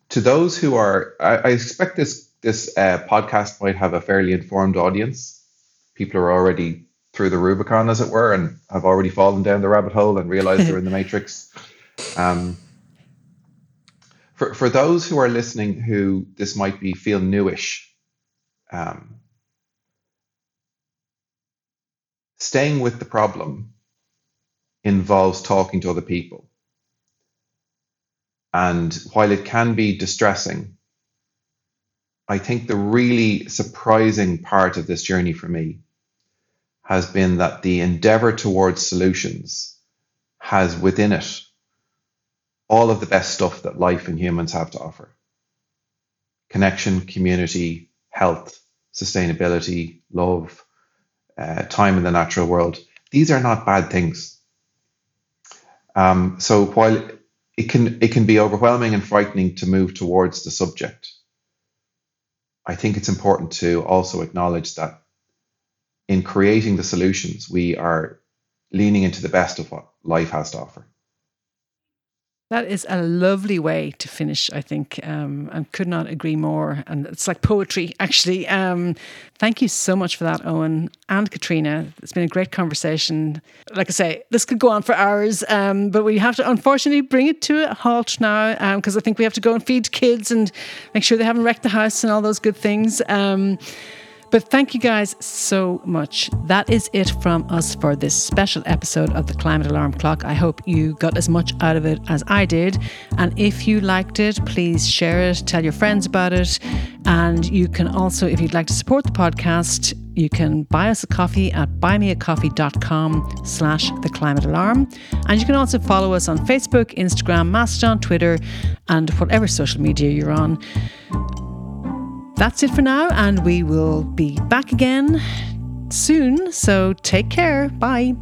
to those who are, I, I expect this this uh, podcast might have a fairly informed audience. People are already through the Rubicon, as it were, and have already fallen down the rabbit hole and realized they're in the matrix. Um, for for those who are listening, who this might be feel newish, um, staying with the problem involves talking to other people. And while it can be distressing, I think the really surprising part of this journey for me has been that the endeavor towards solutions has within it all of the best stuff that life and humans have to offer connection, community, health, sustainability, love, uh, time in the natural world. These are not bad things. Um, so while it can it can be overwhelming and frightening to move towards the subject, I think it's important to also acknowledge that in creating the solutions, we are leaning into the best of what life has to offer. That is a lovely way to finish, I think. Um, I could not agree more. And it's like poetry, actually. Um, thank you so much for that, Eoin and Caitriona. It's been a great conversation. Like I say, this could go on for hours, um, but we have to unfortunately bring it to a halt now because um, I think we have to go and feed kids and make sure they haven't wrecked the house and all those good things. But thank you guys so much. That is it from us for this special episode of the Climate Alarm Clock. I hope you got as much out of it as I did. And if you liked it, please share it, tell your friends about it. And you can also, if you'd like to support the podcast, you can buy us a coffee at buymeacoffee.com slash the climate alarm. And you can also follow us on Facebook, Instagram, Mastodon, Twitter, and whatever social media you're on. That's it for now, and we will be back again soon. So take care. Bye.